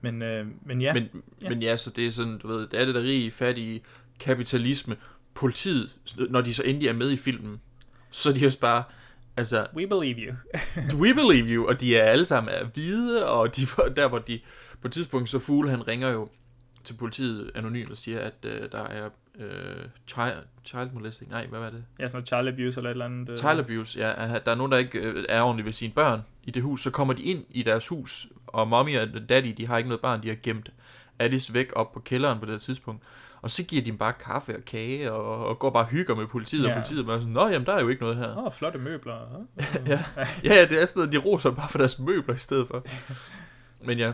Men, øh, men ja. Men, ja. men ja, så det er sådan, du ved, det er det der rige, fattige kapitalisme. Politiet, når de så endelig er med i filmen, så er de også bare, altså... We believe you. we believe you, og de er alle sammen er hvide, og de, der hvor de, på et tidspunkt, så Fugle, han ringer jo til politiet anonymt og siger, at øh, der er øh, child, child molesting, nej, hvad var det? Ja, sådan noget child abuse eller et eller andet. øh. Child abuse, ja. at Der er nogen, der ikke øh, er ordentligt ved sine børn i det hus. Så kommer de ind i deres hus, og mommy og daddy, de har ikke noget barn, de har gemt Alice væk op på kælderen på det her tidspunkt. Og så giver de dem bare kaffe og kage, og, og går bare og hygger med politiet, ja. og politiet bare sådan, nå jamen, der er jo ikke noget her. Åh, oh, flotte møbler. Ja. ja, det er sådan noget, de roser bare for deres møbler i stedet for. Men ja,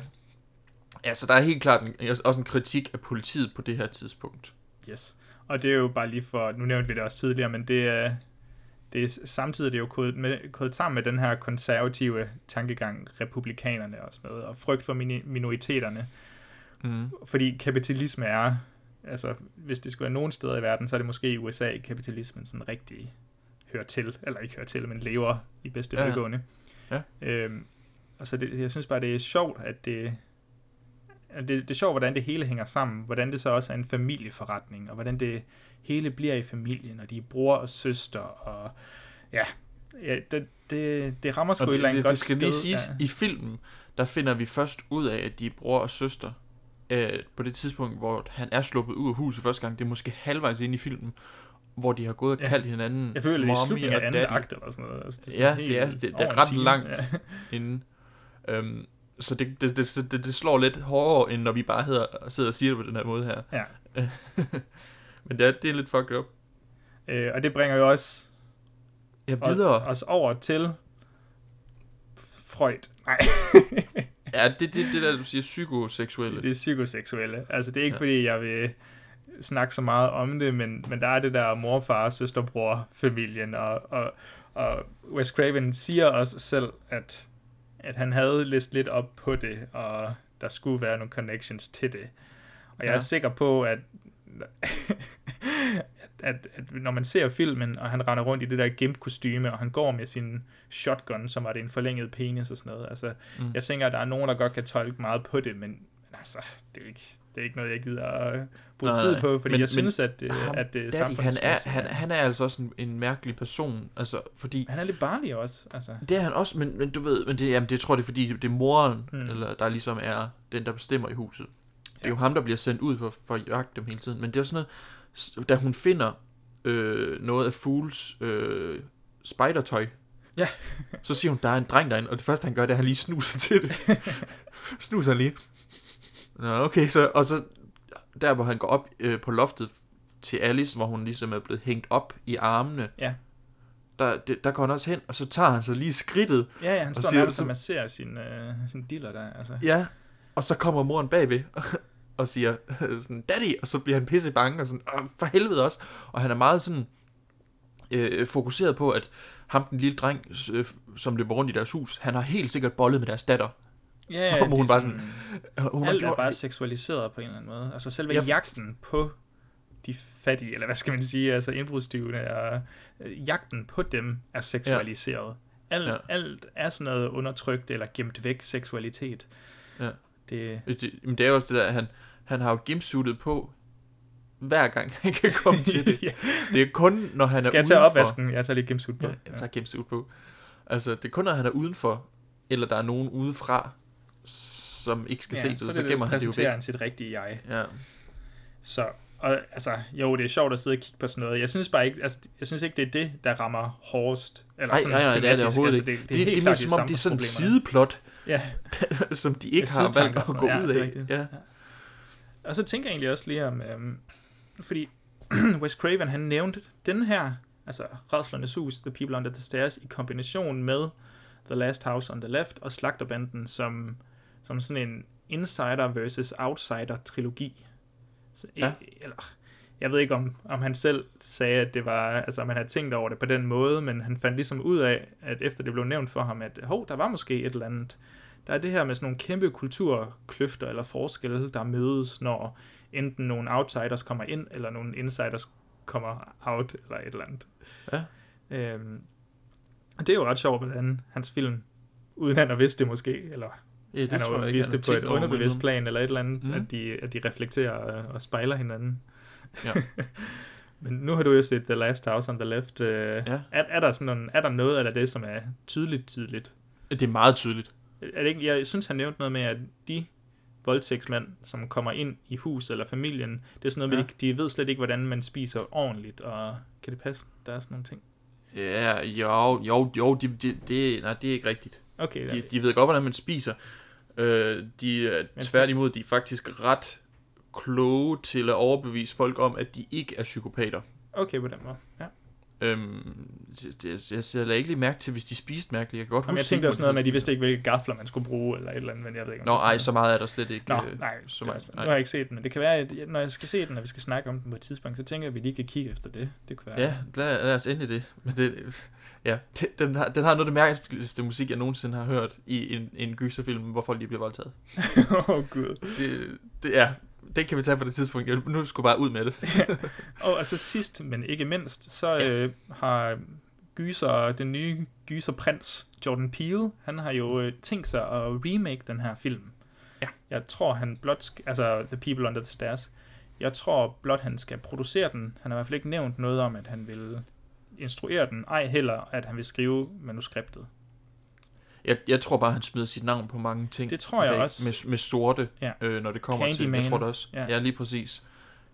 ja så der er helt klart en, også en kritik af politiet på det her tidspunkt. Yes. Og det er jo bare lige for, nu nævnte vi det også tidligere, men det er, det er samtidig det er jo kodet, med, kodet sammen med den her konservative tankegang, republikanerne og sådan noget, og frygt for minoriteterne. Mm. Fordi kapitalisme er, altså hvis det skulle være nogen steder i verden, så er det måske i USA, kapitalismen sådan rigtig hører til, eller ikke hører til, men lever i bedste Ja, velgående. Ja. Øhm, og så det, jeg synes bare, det er sjovt, at det, det, det er sjovt, hvordan det hele hænger sammen, hvordan det så også er en familieforretning, og hvordan det hele bliver i familien, og de er bror og søster, og ja, ja det, det, det rammer sgu Og et det, eller andet det, godt det skal lige siges, ja. i filmen, der finder vi først ud af, at de er bror og søster. Øh, på det tidspunkt, hvor han er sluppet ud af huset første gang, det er måske halvvejs ind i filmen, hvor de har gået og Ja. kaldt hinanden Jeg føler, det er i slutningen af anden akt eller sådan noget. Altså, det er ja, sådan det er, det, er ret langt Ja. inden. Øhm, så det, det, det, det, det slår lidt hårdere, end når vi bare hedder, sidder og siger det på den her måde her. Ja. Men det er, det er lidt fucked up. Øh, og det bringer jo også Ja, videre. os over til Freud. Nej, Ja, det, det, det der, du siger, psykoseksuelle. det er psykoseksuelle. Altså, det er ikke Ja. fordi, jeg vil snakke så meget om det, men, men der er det der mor, far, søster, bror, familien, og, og, og Wes Craven siger også selv, at, at han havde læst lidt op på det, og der skulle være nogle connections til det. Og jeg Ja. er sikker på, at at, at når man ser filmen, og han render rundt i det der gimp kostyme og han går med sin shotgun, som var det en forlænget penis og sådan noget. Altså, mm. jeg tænker, at der er nogen, der godt kan tolke meget på det, men, men altså, det er jo ikke, det er ikke noget, jeg gider at bruge Nej, tid på, fordi Men- jeg synes, at, men det, ham, at er Daddy, han, er, han, han er altså også en, en mærkelig person, altså, fordi... Han er lidt barnlig også, altså. Det er han også, men, men du ved, men det, jamen, det tror jeg, det er fordi, det er moren, mm. Eller der ligesom er den, der bestemmer i huset. Det er Ja. jo ham, der bliver sendt ud for, for at jagte dem hele tiden. Men det er sådan noget, da hun finder øh, noget af Fools øh, spidertøj, Ja. så siger hun, der er en dreng derinde, og det første, han gør, det er, at han lige snuser til det. snuser lige. Nå, okay, så, og så der, hvor han går op øh, på loftet til Alice, hvor hun ligesom er blevet hængt op i armene, Ja. der, det, der går han også hen, og så tager han så lige skridtet, Ja, ja, han står siger- nærmest så- og masserer sin, øh, sin diller der, altså. Ja, og så kommer moren bagved og siger sådan, daddy, og så bliver han pisse bange, og sådan, Åh, for helvede også. Og han er meget sådan øh, fokuseret på, at ham, den lille dreng, øh, som løber rundt i deres hus, han har helt sikkert bollet med deres datter. Ja, Og det hun bare sådan, Hun har alt er bare seksualiseret på en eller anden måde. Altså selve Ja, ja, f- jagten på de fattige, eller hvad skal man sige, altså indbrudstyvene, og øh, jagten på dem er seksualiseret. Alt, Ja. ja. alt er sådan noget undertrykt eller gemt væk seksualitet. Ja. Det, Det, men det er også det der, han, han har jo gimpsuitet på, hver gang han kan komme til det. Ja. Det er kun, når han er Skal jeg tage udenfor. opvasken? Jeg tager lige gimsut på. Ja, jeg tager gimpsuit på. Altså, det er kun, når han er udenfor, eller der er nogen udefra, som ikke skal ja, se det, så, det, så gemmer han det jo væk. han sit rigtige jeg. Ja. Så, og, altså, jo, det er sjovt at sidde og kigge på sådan noget. Jeg synes bare ikke, altså, jeg synes ikke, det er det, der rammer hårdest. Eller Nej, sådan nej, nej, det er det tematisk. overhovedet altså, det, Det, det, er det, helt det klart som om, det er sådan samfundsproblemer. sideplot, Ja. som de ikke har valgt at gå ud. Ja, af. det rigtigt. Ja. Og så tænker jeg egentlig også lige om, øhm, fordi Wes Craven, han nævnte den her, altså Rædslernes Hus, The People Under the Stairs, i kombination med The Last House on the Left og Slagterbanden som, som sådan en insider versus outsider trilogi. Så, Ja. Eller, jeg ved ikke, om, om han selv sagde, at det var, altså om han havde tænkt over det på den måde, men han fandt ligesom ud af, at efter det blev nævnt for ham, at hov, der var måske et eller andet. Der er det her med sådan nogle kæmpe kulturkløfter eller forskelle, der mødes, når enten nogle outsiders kommer ind, eller nogle insiders kommer out, eller et eller andet. Ja. Øhm, det er jo ret sjovt, hvordan hans film, uden han har vidst det måske, eller Ja, det han har jo vist det på et underbevidst plan, eller et eller andet, Mm. at, de, at de reflekterer og, og spejler hinanden. Ja. Men nu har du jo set The Last House on the Left. Øh, Ja. er, er, der sådan nogle, er der noget af det, som er tydeligt, tydeligt? Det er meget tydeligt. Er det ikke, jeg synes, han nævnte noget med, at de voldtægtsmænd, som kommer ind i hus eller familien, det er sådan noget, Ja. de, de ved slet ikke, hvordan man spiser ordentligt, og kan det passe? Der er sådan nogle ting. Ja, jo, jo, jo, de, de, det, nej, det er ikke rigtigt. Okay, De, de ved godt, hvordan man spiser. Øh, de er tværtimod, de er faktisk ret kloge til at overbevise folk om, at de ikke er psykopater. okay på den måde. Ja. Øhm, jeg, jeg, jeg lader ikke lige mærke til, hvis de spiste mærkeligt. Jeg kan godt Jamen, jeg huske tænkte også noget med, at de vidste ikke, hvilke gafler man skulle bruge, eller et eller andet, men jeg ved ikke, om Nå, det ej, så meget er der slet ikke. Nå, øh, nej, så meget, nu har jeg ikke set den, men det kan være, at når jeg skal se den, og vi skal snakke om den på et tidspunkt, så tænker jeg, at vi lige kan kigge efter det. Det kunne være... Ja, lad, lad os endelig det. Men det ja, det, den, har, den har noget af det mærkeligste musik, jeg nogensinde har hørt i en, en gyserfilm, hvor folk lige bliver voldtaget. Åh, oh, gud. Det, det, ja, det kan vi tage på det tidspunkt. Jeg, nu skulle bare ud med det. og altså sidst, men ikke mindst, så øh, har gyser, den nye gyserprins, Jordan Peele, han har jo øh, tænkt sig at remake den her film. Ja. Jeg tror, han blot, altså The People Under the Stairs, jeg tror blot, han skal producere den. Han har i hvert fald ikke nævnt noget om, at han vil instruere den, ej heller, at han vil skrive manuskriptet. Jeg, jeg tror bare, han smider sit navn på mange ting. Det tror jeg dag, også. Med, med sorte, Ja. øh, når det kommer til... Candyman. Jeg tror det også. Ja. Ja. lige præcis.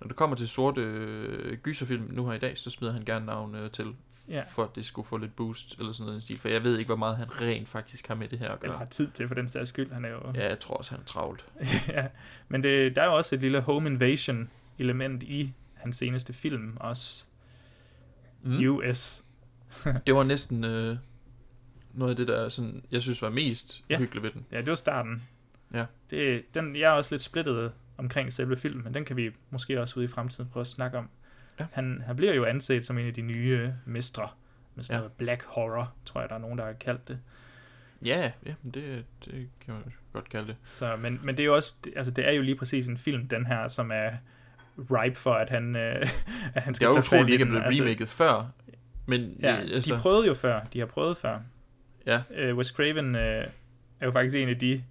Når det kommer til sorte øh, gyserfilm nu her i dag, så smider han gerne navn øh, til, Ja. for at det skulle få lidt boost, eller sådan noget i den stil. For jeg ved ikke, hvor meget han rent faktisk har med det her at Eller gøre. har tid til for den sags skyld. Han er jo... Ja, jeg tror også, han er travlt. ja. Men det, der er jo også et lille home invasion element i hans seneste film også. Mm. US. Det var næsten øh, noget af det, der sådan, jeg synes var mest Ja. hyggeligt ved den. Ja, det var starten. Ja. Det, den, jeg er også lidt splittet omkring selve filmen, men den kan vi måske også ude i fremtiden prøve at snakke om. Ja. Han, han bliver jo anset som en af de nye mestre med sådan Ja. noget black horror, tror jeg, der er nogen, der har kaldt det. Ja, ja det, det kan man godt kalde det. Så, men, men det er jo også, det, altså det er jo lige præcis en film, den her, som er ripe for, at han, øh, at han Det skal er jo tage fat utroligt, i ikke er den. blevet remaket før. Men Ja, øh, altså, de prøvede jo før. De har prøvet før. Ja. Uh, Wes Craven uh, er jo faktisk en af de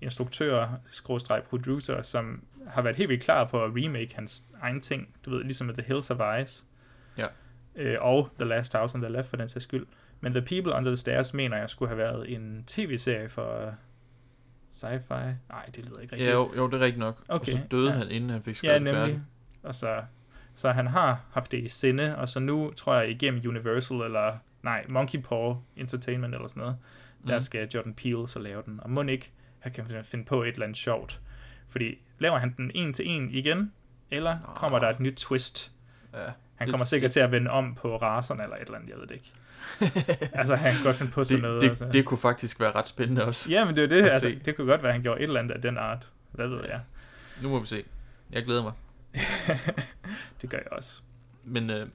instruktører, skråstreg producer, som har været helt vildt klar på at remake hans egen ting. Du ved, ligesom med The Hills of Ice. Ja. Uh, og The Last House on the Left, for den sags skyld. Men The People Under the Stairs mener jeg skulle have været en tv-serie for sci-fi. Nej, det lyder ikke rigtigt. Ja, jo, jo, det er rigtigt nok. Okay, Og så døde ja. han, inden han fik Ja, skrevet nemlig. færdigt. Og så, så han har haft det i sinde, og så nu tror jeg igennem Universal, eller nej, Monkey Paw Entertainment eller sådan noget, mm. der skal Jordan Peele så lave den. Og må ikke, han kan finde på et eller andet sjovt. Fordi laver han den en til en igen, eller kommer der et nyt twist? Ja, Han kommer sikkert til at vende om på raserne eller et eller andet, jeg ved det ikke. altså, han kan godt finde på sådan det, noget. det, altså. det kunne faktisk være ret spændende også. Ja, men det er det. Altså, se. det kunne godt være, at han gjorde et eller andet af den art. Hvad ved jeg? Nu må vi se. Jeg glæder mig. det gør jeg også. Men øh,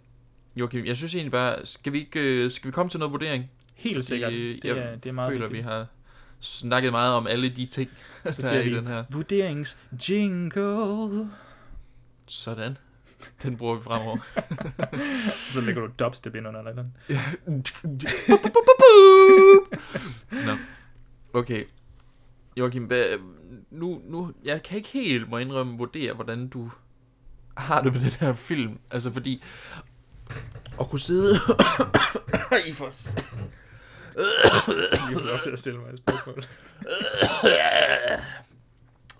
Joachim, jeg synes egentlig bare, skal vi, ikke, øh, skal vi komme til noget vurdering? Helt sikkert. Det jeg er- det er meget føler, vigtigt. vi har snakket meget om alle de ting, Så er siger i vi, den her. vurderings jingle. Sådan. Den bruger vi fremover. så lægger du dubstep ind under den. Nå. Okay. Joachim, hvad, nu, nu, jeg kan ikke helt, må indrømme, vurdere, hvordan du har det med den her film. Altså, fordi at kunne sidde i for... Lige få lov til at stille mig et spørgsmål.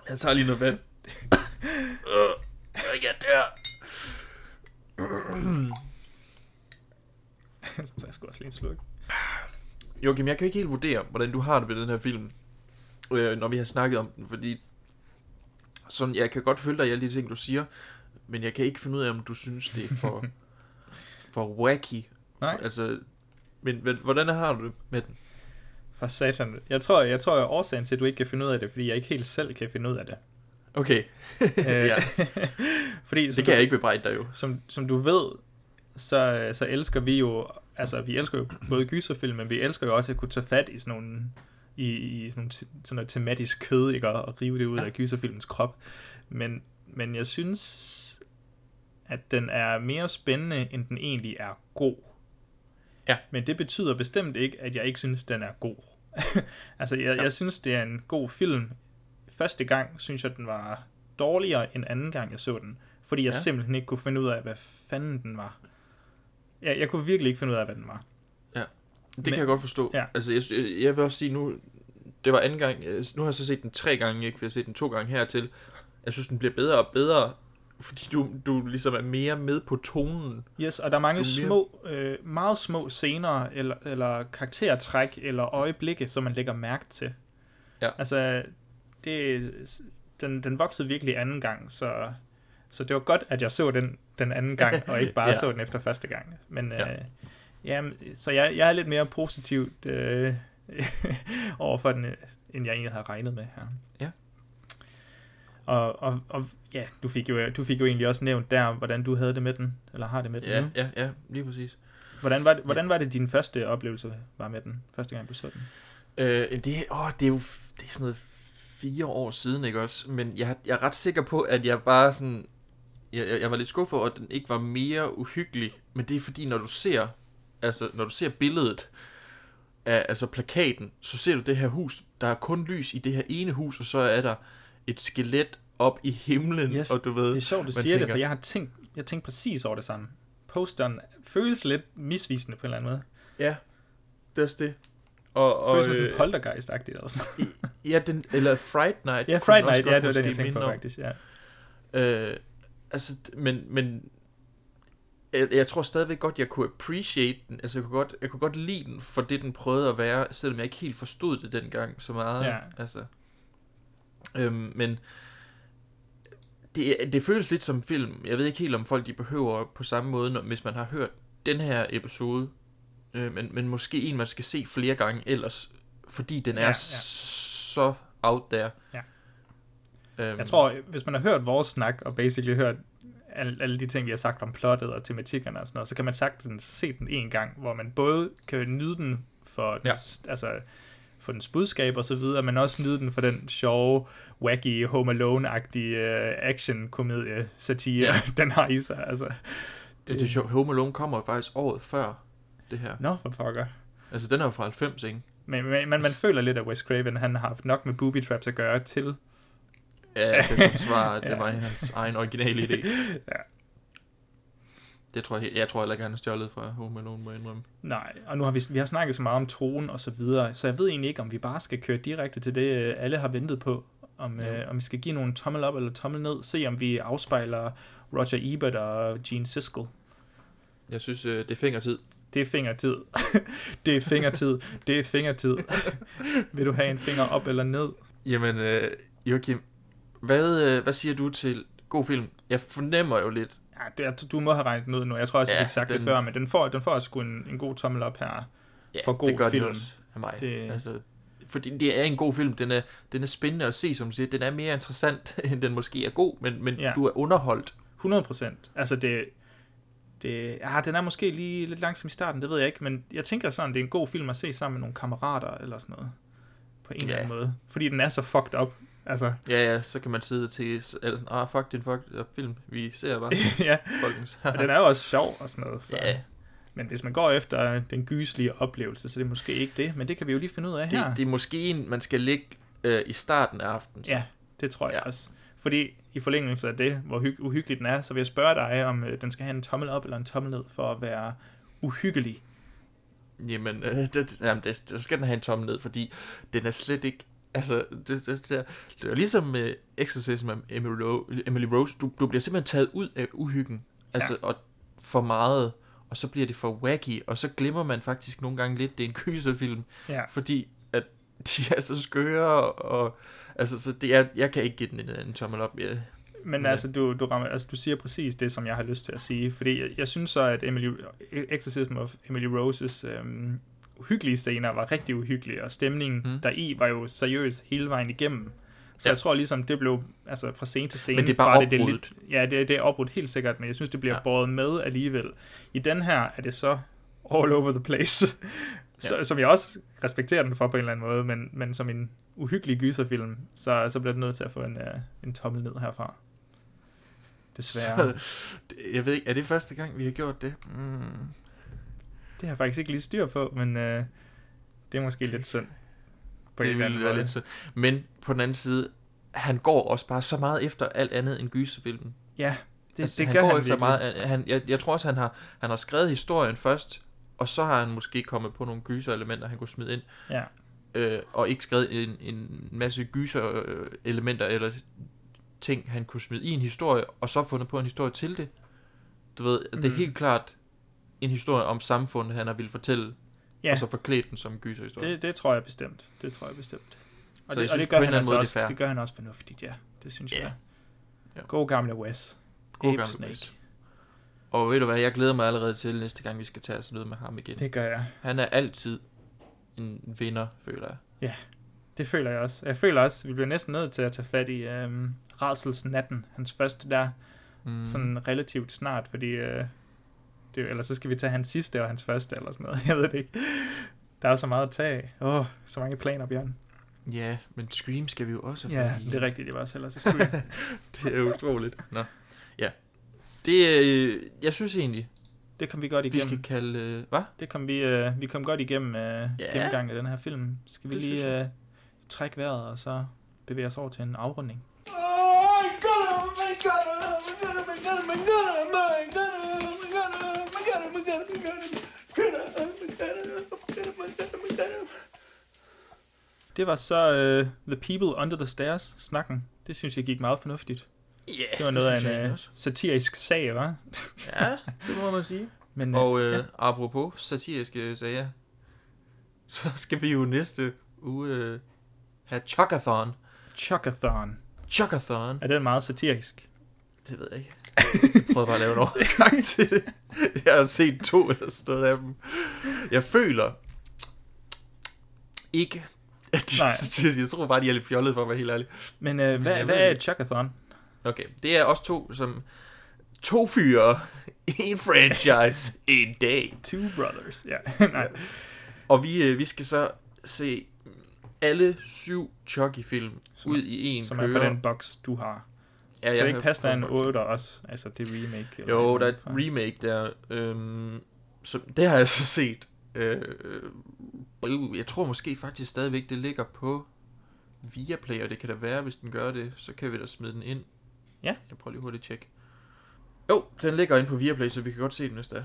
Jeg tager lige noget vand. Jeg dør. så tager jeg sgu også lige en sluk. Joachim, jeg kan ikke helt vurdere, hvordan du har det med den her film, øh, når vi har snakket om den, fordi sådan, jeg kan godt følge dig i alle de ting, du siger, men jeg kan ikke finde ud af, om du synes, det er for, for wacky. Nej. Altså, men, men hvordan har du det med den? For satan. Jeg tror, jeg tror, at årsagen til, at du ikke kan finde ud af det, fordi jeg ikke helt selv kan finde ud af det. Okay. ja. fordi, Det kan du- jeg ikke bebrejde dig jo. Som, som du ved, så, så elsker vi jo, altså vi elsker jo både gyserfilm, men vi elsker jo også at kunne tage fat i sådan nogle, i, i sådan, nogle, sådan noget tematisk kød, ikke, og, og rive det ud af gyserfilmens krop. Men, men jeg synes, at den er mere spændende, end den egentlig er god. Ja. Men det betyder bestemt ikke, at jeg ikke synes, den er god. altså, jeg, jeg synes, det er en god film. Første gang synes jeg, den var dårligere end anden gang, jeg så den. Fordi jeg Ja. ja. simpelthen ikke kunne finde ud af, hvad fanden den var. Ja, jeg kunne virkelig ikke finde ud af, hvad den var. Ja, det Men- kan jeg godt forstå. Ja. Altså, jeg, jeg, jeg vil også sige nu, det var anden gang, jeg- nu har jeg så set den tre gange, ikke, for jeg har set den to gange hertil. Jeg synes, den bliver bedre og bedre, fordi du, du ligesom er mere med på tonen. Yes, og der er mange er mere- små, øh, meget små scener, eller, eller karaktertræk, eller øjeblikke, som man lægger mærke til. Ja. Altså, det, den, den voksede virkelig anden gang, så, Så det var godt, at jeg så den den anden gang, og ikke bare ja. Så den efter første gang. Men Ja. ja. øh, jamen, så jeg, jeg er lidt mere positivt øh, overfor den, end jeg egentlig havde regnet med her. Ja. Og, og, og ja, du fik, jo, du fik jo egentlig også nævnt der, hvordan du havde det med den, eller har det med den Ja, nu. ja, ja, lige præcis. Hvordan var, det, hvordan var det din første oplevelse var med den, første gang du så den? Øh, det, åh, det er jo det er sådan noget fire år siden, ikke også? Men jeg, jeg er ret sikker på, at jeg bare sådan... Jeg, jeg, jeg var lidt skuffet over, at den ikke var mere uhyggelig. Men det er fordi, når du ser, altså, når du ser billedet af altså plakaten, så ser du det her hus. Der er kun lys i det her ene hus, og så er der et skelet op i himlen, Yes, og du ved... Det er sjovt, du siger det, tænker, for jeg har tænkt, jeg tænkt præcis over det samme. Posteren føles lidt misvisende på en eller anden måde. Ja, det er også det. Og, og, Føles sådan øh, poltergeist-agtigt også. Ja, den, eller Fright Night. ja, Fright Night, ja, det var den, jeg tænkte på faktisk, ja. Øh, altså, men, men jeg, jeg tror stadigvæk godt, jeg kunne appreciate den. Altså, jeg kunne, godt, jeg kunne godt lide den for det, den prøvede at være, selvom jeg ikke helt forstod det dengang så meget. Ja. Altså, øhm, men det, det føles lidt som film. Jeg ved ikke helt, om folk de behøver på samme måde, når, hvis man har hørt den her episode. Øh, men, men måske en, man skal se flere gange ellers, fordi den er Ja, ja, så out there. Ja. Øhm, Jeg tror, hvis man har hørt vores snak, og basically hørt alle, alle de ting, vi har sagt om plottet og tematikkerne og sådan noget, så kan man sagtens se den en gang, hvor man både kan nyde den for. Ja. altså, for dens budskab og så videre, men også nyde den for den sjove, wacky, Home Alone-agtige uh, action-komedie, satire, ja. Den har i sig. Altså, Det, det er sjovt. Home Alone kommer faktisk året før det her. Nå, for pokker. Altså, den er jo fra 90, ikke? Men, men, men man føler lidt, at Wes Craven, han har haft nok med booby traps at gøre til. Ja, det svar, det Ja. var hans egen originale idé. Ja. Det tror jeg, jeg tror heller ikke, han har stjålet fra Home Alone, må jeg indrømme. Nej, og nu har vi, vi har snakket så meget om troen og så videre, så jeg ved egentlig ikke, om vi bare skal køre direkte til det, øh, alle har ventet på. Om, øh, om vi skal give nogle tommel op eller tommel ned, se om vi afspejler Roger Ebert og Gene Siskel. Jeg synes, øh, det er fingertid. Det er fingertid. det er fingertid. Det er fingertid. Vil du have en finger op eller ned? Jamen, øh, Joachim, hvad, øh, hvad siger du til god film? Jeg fornemmer jo lidt, Ja, det du må have regnet den ud nu. Jeg tror også, jeg Ja, fik sagt den... det før, men den får, den får sgu en, en god tommel op her. ja, For god det gør film. den også af mig. Det-. Altså, fordi det er en god film. Den er, den er spændende at se, som du siger. Den er mere interessant, end den måske er god, men, men Ja. du er underholdt. 100 procent. Altså det, det, ja, den er måske lige lidt langsom i starten, det ved jeg ikke, men jeg tænker sådan, det er en god film at se sammen med nogle kammerater eller sådan noget. På en eller anden måde. Fordi den er så fucked up. Altså, Ja, ja, så kan man sidde til, ah, fuck, det fucked up film. Vi ser bare ja, folkens. og den er jo også sjov og sådan noget. Så. Ja. Men hvis man går efter den gyslige oplevelse, så er det måske ikke det, men det kan vi jo lige finde ud af her. det, det er måske en, man skal ligge øh, i starten af aftenen. så. Ja, det tror jeg ja. Også. Fordi i forlængelse af det, hvor hy- uhyggelig den er, så vil jeg spørge dig, om øh, den skal have en tommel op eller en tommel ned for at være uhyggelig. Jamen, øh, det, jamen det, det, skal den have en tommel ned, fordi den er slet ikke... Altså, det, det, det, er, det er ligesom med Exorcism af Emily, Ro- Emily Rose. Du, du bliver simpelthen taget ud af uhyggen. Altså, ja. og for meget. Og så bliver det for wacky. Og så glemmer man faktisk nogle gange lidt, det er en gyserfilm. Ja. Fordi at de er så skøre. Og, altså, så det er, jeg kan ikke give den en, en tommel op. Jeg, Men altså du, du, rammer, altså, du siger præcis det, som jeg har lyst til at sige. Fordi jeg, jeg synes så, at Emily, Exorcism of Emily Roses øhm, uhyggelige scener var rigtig uhyggelige, og stemningen mm. Mm. deri var jo seriøs hele vejen igennem. Så ja. Jeg tror ligesom, det blev, altså fra scene til scene... Men det er bare var det, det lidt, Ja, det, det er opbrudt helt sikkert, men jeg synes, det bliver ja. Båret med alligevel. I den her er det så all over the place. så, ja. Som jeg også respekterer den for på en eller anden måde, men, men som en uhyggelig gyserfilm, så, så bliver det nødt til at få en, uh, en tommel ned herfra. Desværre. så, jeg ved ikke, er det første gang, vi har gjort det? Mm. Det har jeg faktisk ikke lige styr på, men øh, det er måske lidt synd. På det ville være lidt synd. Men på den anden side, han går også bare så meget efter alt andet end gyserfilmen. Ja, det, altså, det han gør går han efter virkelig. meget. Han, jeg, jeg tror også, han har, han har skrevet historien først, og så har han måske kommet på nogle gyser-elementer, han kunne smide ind, Ja, øh, og ikke skrevet en, en masse gyser-elementer eller ting, han kunne smide i en historie, og så fundet på en historie til det. Du ved, det er Mm. helt klart en historie om samfundet, han har ville fortælle, ja og så forklædt den som en gyserhistorie. det, det tror jeg bestemt. Det tror jeg bestemt. Og, Så det, jeg og synes det på gør han altså måde, det også, fair. det gør han også fornuftigt, ja. Det synes Ja. jeg. Ja. God gamle Wes. God Ape Snake. Snake. Og ved du hvad, jeg glæder mig allerede til næste gang, vi skal tage sådan noget med ham igen. Det gør jeg. Han er altid en vinder, føler jeg. Ja, det føler jeg også. Jeg føler også, at vi bliver næsten nødt til at tage fat i øhm, Rædselsnatten, hans første der, mm. sådan relativt snart, fordi øh, det, eller så skal vi tage hans sidste og hans første, eller sådan noget. Jeg ved det ikke. Der er så meget at tage af. Åh, oh, så mange planer, Bjørn. Ja, men Scream skal vi jo også have Ja, det er rigtigt, det var også ellers. Jeg. det er utroligt. Nå. Ja. Det, øh, jeg synes egentlig, Det kom vi godt vi igennem. skal kalde... Øh, hvad? Det kom vi, øh, vi kom godt igennem øh, Ja. ja. gennemgang af den her film. Skal vi Det lige øh, trække vejret, og så bevæge os over til en afrunding? Det var så øh, The People Under the Stairs snakken. Det synes jeg gik meget fornuftigt. Ja, Det var noget af synes jeg en øh, også. satirisk sag, var. Ja, det må man sige. Men, Og øh, ja. ja. apropos satiriske sager, så skal vi jo næste uge øh, have Chuckathon. Chuckathon. Chuckathon. Er den meget satirisk? Det ved jeg ikke. Jeg prøvede bare at lave en overgang til det. Jeg har set to eller sådan noget af dem. Jeg føler ikke, at de Nej. Jeg tror bare, de er lidt fjollede for at være helt ærlig. Men øh, hvad, hvad er et Chuckathon? Okay, det er også to som to fyre, en franchise, en dag. Two Brothers, ja. Nej. Og vi, øh, vi skal så se alle syv Chucky-film ud i en Som køre. er på den boks, du har. Ja, kan jeg det ikke passe, der er en fået boksen. 8 også? Altså, det remake? Eller Jo, der er et for- remake der. Øhm, så det har jeg så set. Øh, øh, jeg tror måske faktisk stadigvæk, det ligger på Viaplay, og det kan da være, hvis den gør det, så kan vi da smide den ind. Ja. Jeg prøver lige hurtigt at tjekke. Jo, den ligger inde på Viaplay, så vi kan godt se den, hvis det er.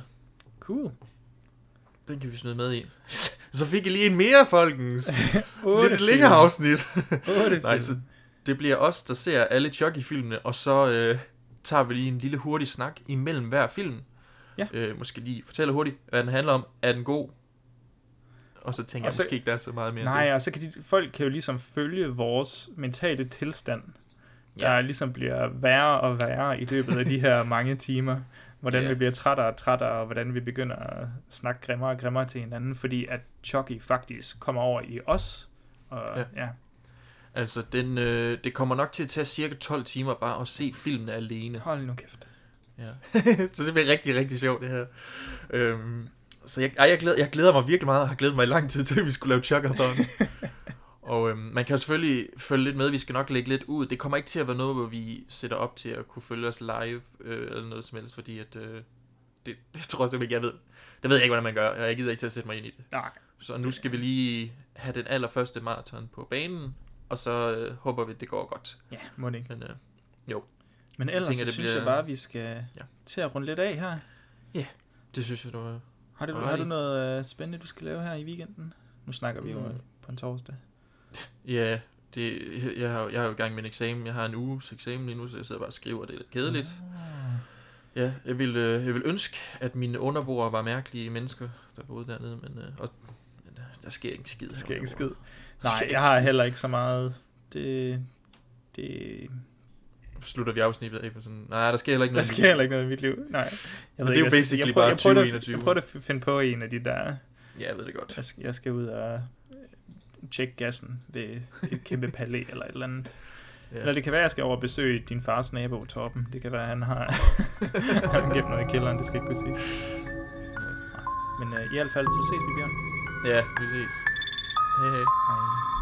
Cool. Den kan vi smide med i. så fik I lige en mere, folkens. Lidt længere afsnit. Nej, så det bliver os, der ser alle Chucky-filmene, og så øh, tager vi lige en lille hurtig snak imellem hver film. Ja. Øh, måske lige fortæller hurtigt, hvad den handler om. Er den god? Og så tænker Og jeg så- måske ikke, der er så meget mere. Nej, og så kan de, folk kan jo ligesom følge vores mentale tilstand, der Ja. ligesom bliver værre og værre i løbet af de her mange timer. Hvordan Ja. vi bliver trættere og trættere, og hvordan vi begynder at snakke grimmere og grimmere til hinanden, fordi at Chucky faktisk kommer over i os. Og, Ja. ja. Altså, den, øh, det kommer nok til at tage cirka 12 timer bare at se filmene alene. Hold nu kæft. Ja. så det bliver rigtig, rigtig sjovt, det her. Øhm, så jeg, ej, jeg, glæder, jeg glæder mig virkelig meget, og har glædet mig i lang tid til, at vi skulle lave Chuckathon. og øhm, man kan jo selvfølgelig følge lidt med, vi skal nok lægge lidt ud. Det kommer ikke til at være noget, hvor vi sætter op til at kunne følge os live, øh, eller noget som helst, fordi at, øh, det, det tror jeg simpelthen ikke, jeg ved. Det ved jeg ikke, hvordan man gør, og jeg gider ikke til at sætte mig ind i det. Nej. Så nu skal vi lige have den allerførste maraton på banen, og så øh, håber vi, at det går godt. Ja, må det ikke. Men øh, jo, Men ellers tænker, så det synes bliver- jeg bare, at vi skal Ja. ja. til at runde lidt af her. det synes jeg, du var... Har du, Alrighty. har du noget uh, spændende, du skal lave her i weekenden? Nu snakker vi jo Mm. øh, på en torsdag. Ja, det, jeg, har, jeg har jo i gang med en eksamen. Jeg har en uges eksamen lige nu, så jeg sidder bare og skriver. Det er lidt kedeligt. Ja, jeg vil, øh, jeg vil ønske, at mine underboere var mærkelige mennesker, der boede dernede, men, øh, og, men øh, der sker ikke skid. Der sker ikke skid. Der Nej, jeg har heller ikke så meget. Det, det, Slutter vi afsnittet af sådan, nej, der sker heller ikke der noget. sker heller ikke noget i mit liv. Nej. Jeg Men det er jo ikke, sige. basically jeg prøver, bare jeg prøver, 2021. At, jeg prøver at finde på en af de der... Ja, jeg ved det godt. Jeg skal, jeg skal ud og tjekke gassen ved et kæmpe palæ eller et eller andet. Ja. Eller det kan være, at jeg skal over og besøge din fars nabo, Torben. Det kan være, at han har, han gemt noget i kælderen, det skal jeg ikke kunne sige. Men øh, i hvert fald, så ses vi, Bjørn. Ja, vi ses. Hej hej. Hej.